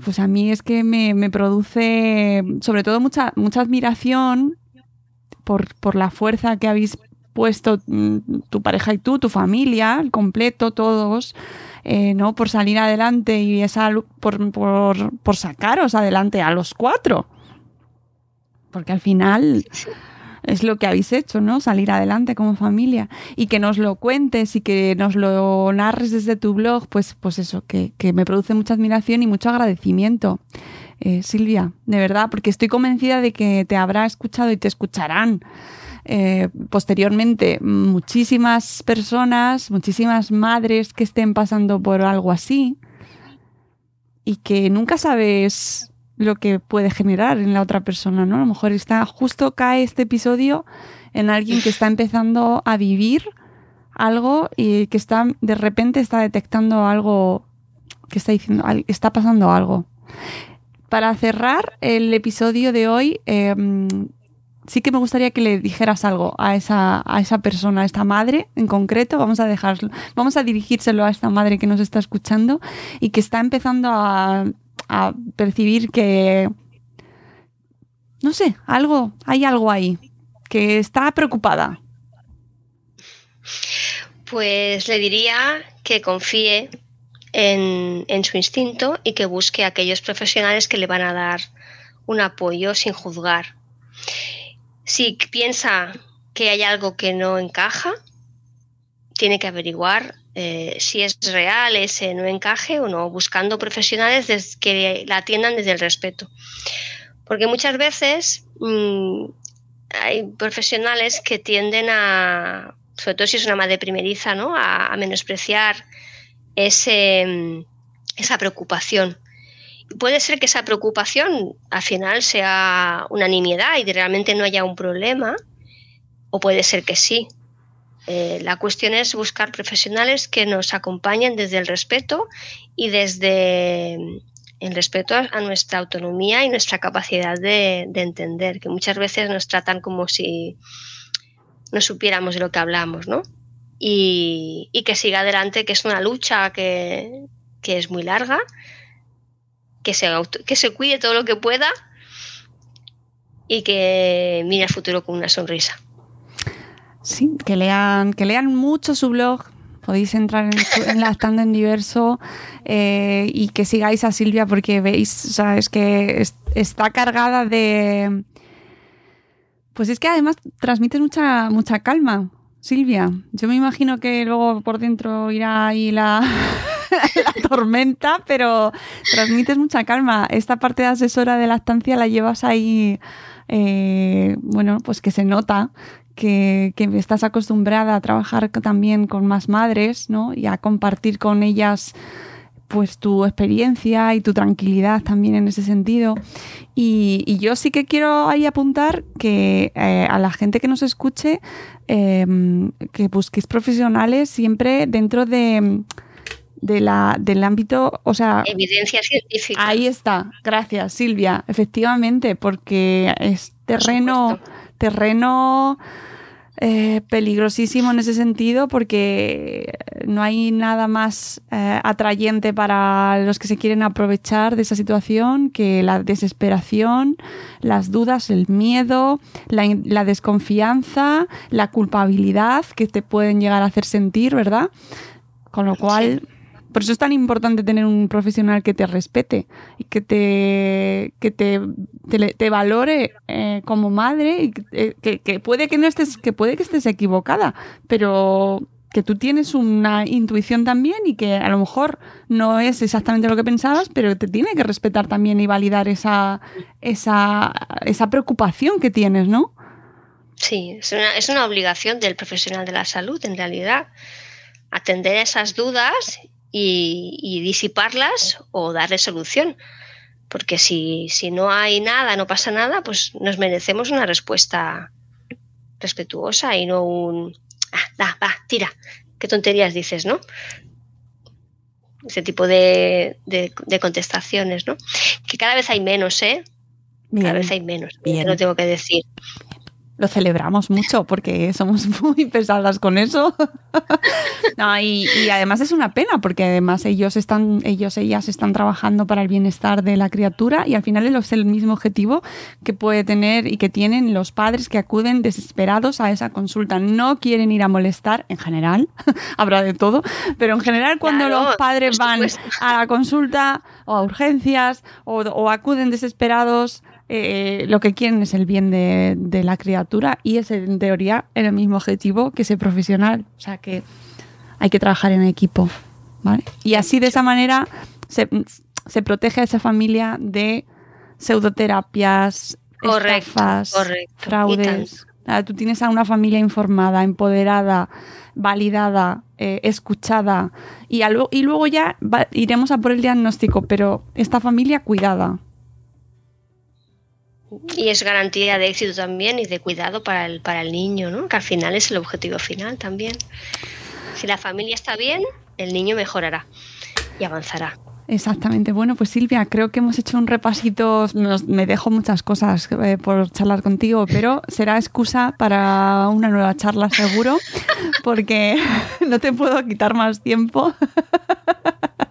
pues a mí es que me, me, produce sobre todo mucha, mucha admiración por, por la fuerza que habéis puesto mm, tu pareja y tú, tu familia, el completo, todos, eh, ¿no? Por salir adelante y esa por, por, por sacaros adelante a los cuatro. Porque al final es lo que habéis hecho, ¿no? Salir adelante como familia. Y que nos lo cuentes y que nos lo narres desde tu blog, pues, pues eso, que, que me produce mucha admiración y mucho agradecimiento. Eh, Silvia, de verdad, porque estoy convencida de que te habrá escuchado y te escucharán. Eh, posteriormente muchísimas personas, muchísimas madres que estén pasando por algo así y que nunca sabes lo que puede generar en la otra persona, ¿no? A lo mejor está justo cae este episodio en alguien que está empezando a vivir algo y que está de repente está detectando algo que está diciendo está pasando algo para cerrar el episodio de hoy, em, sí que me gustaría que le dijeras algo a esa, a esa persona, a esta madre en concreto. Vamos a dejarlo, vamos a dirigírselo a esta madre que nos está escuchando y que está empezando a, a percibir que, no sé, algo, hay algo ahí, que está preocupada. Pues le diría que confíe en, su instinto y que busque a aquellos profesionales que le van a dar un apoyo sin juzgar. Si piensa que hay algo que no encaja, tiene que averiguar eh, si es real ese no encaje o no, buscando profesionales que la atiendan desde el respeto. Porque muchas veces mm, hay profesionales que tienden a, sobre todo si es una madre primeriza, ¿no? a menospreciar ese, esa preocupación. Puede ser que esa preocupación al final sea una nimiedad y realmente no haya un problema, o puede ser que sí. Eh, la cuestión es buscar profesionales que nos acompañen desde el respeto y desde el respeto a, nuestra autonomía y nuestra capacidad de, de, entender, que muchas veces nos tratan como si no supiéramos de lo que hablamos, ¿no? y, que siga adelante, que es una lucha que, es muy larga, que se, que se cuide todo lo que pueda y que mire al futuro con una sonrisa. Sí, que lean, que lean mucho su blog. Podéis entrar en, la stand en diverso eh, y que sigáis a Silvia porque veis, o sea, es que está cargada de, Pues es que además transmites mucha, mucha calma, Silvia. Yo me imagino que luego por dentro irá ahí la, la tormenta, pero transmites mucha calma. Esta parte de asesora de lactancia la llevas ahí, eh, bueno, pues que se nota que, que estás acostumbrada a trabajar también con más madres, ¿no? Y a compartir con ellas pues tu experiencia y tu tranquilidad también en ese sentido. Y, y yo sí que quiero ahí apuntar que eh, a la gente que nos escuche, eh, que busquéis profesionales siempre dentro de, de la, del ámbito, o sea... Evidencia científica. Ahí está, gracias Silvia, efectivamente, porque es terreno, terreno eh, peligrosísimo en ese sentido porque no hay nada más eh, atrayente para los que se quieren aprovechar de esa situación que la desesperación, las dudas, el miedo, la, la desconfianza, la culpabilidad que te pueden llegar a hacer sentir, ¿verdad? Con lo cual... Por eso es tan importante tener un profesional que te respete y que te, que te, te, valore eh, como madre y que, que, que puede que no estés, que puede que estés equivocada, pero que tú tienes una intuición también y que a lo mejor no es exactamente lo que pensabas, pero te tiene que respetar también y validar esa, esa, esa preocupación que tienes, ¿no? Sí, es una, es una obligación del profesional de la salud, en realidad, atender esas dudas y, y disiparlas o darle solución. Porque si, si no hay nada, no pasa nada, pues nos merecemos una respuesta respetuosa y no un, ah, da, va, tira, qué tonterías dices, ¿no? Ese tipo de, de, de contestaciones, ¿no? Que cada vez hay menos, ¿eh? Bien, Cada vez hay menos, bien. lo tengo que decir. Lo celebramos mucho porque somos muy pesadas con eso. no, y, y, además es una pena porque además ellos están, ellos, ellas están trabajando para el bienestar de la criatura y al final es el mismo objetivo que puede tener y que tienen los padres que acuden desesperados a esa consulta. No quieren ir a molestar, en general, habrá de todo, pero en general cuando Claro, los padres van a la consulta o a urgencias o, o acuden desesperados eh, lo que quieren es el bien de, de, la criatura y es en teoría el mismo objetivo que ese profesional. O sea que hay que trabajar en equipo. ¿vale? Y así de esa manera se, se protege a esa familia de pseudoterapias, Correcto, estafas, correcto. fraudes. Tú tienes a una familia informada, empoderada, validada, eh, escuchada y, y luego ya va- iremos a por el diagnóstico, pero esta familia cuidada. Y es garantía de éxito también y de cuidado para el, para el niño, ¿no? Que al final es el objetivo final también. Si la familia está bien, el niño mejorará y avanzará. Exactamente. Bueno, pues Silvia, creo que hemos hecho un repasito. Me dejo muchas cosas eh, por charlar contigo, pero será excusa para una nueva charla seguro, porque no te puedo quitar más tiempo.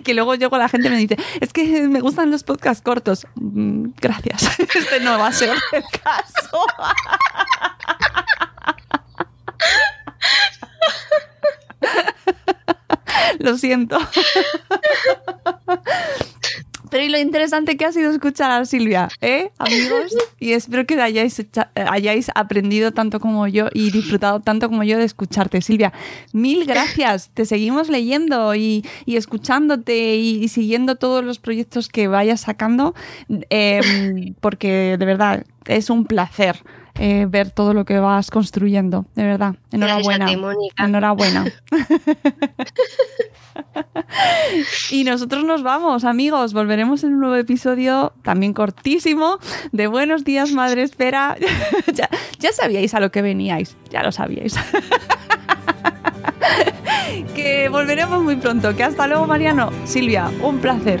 que luego llego la gente y me dice, es que me gustan los podcasts cortos. Mm, Gracias. Este no va a ser el caso. Lo siento. Pero y lo interesante que ha sido escuchar a Silvia, ¿eh, amigos? Y espero que hayáis, hayáis aprendido tanto como yo y disfrutado tanto como yo de escucharte. Silvia, mil gracias. Te seguimos leyendo y, y escuchándote y, y siguiendo todos los proyectos que vayas sacando, eh, porque de verdad es un placer. eh, ver todo lo que vas construyendo, de verdad. Enhorabuena. Ti. Enhorabuena. Y nosotros nos vamos, amigos. Volveremos en un nuevo episodio, también cortísimo, de Buenos Días, Madre Espera. ya, sabíais a lo que veníais, ya lo sabíais. que volveremos muy pronto. Que hasta luego, Mariano. Silvia, un placer.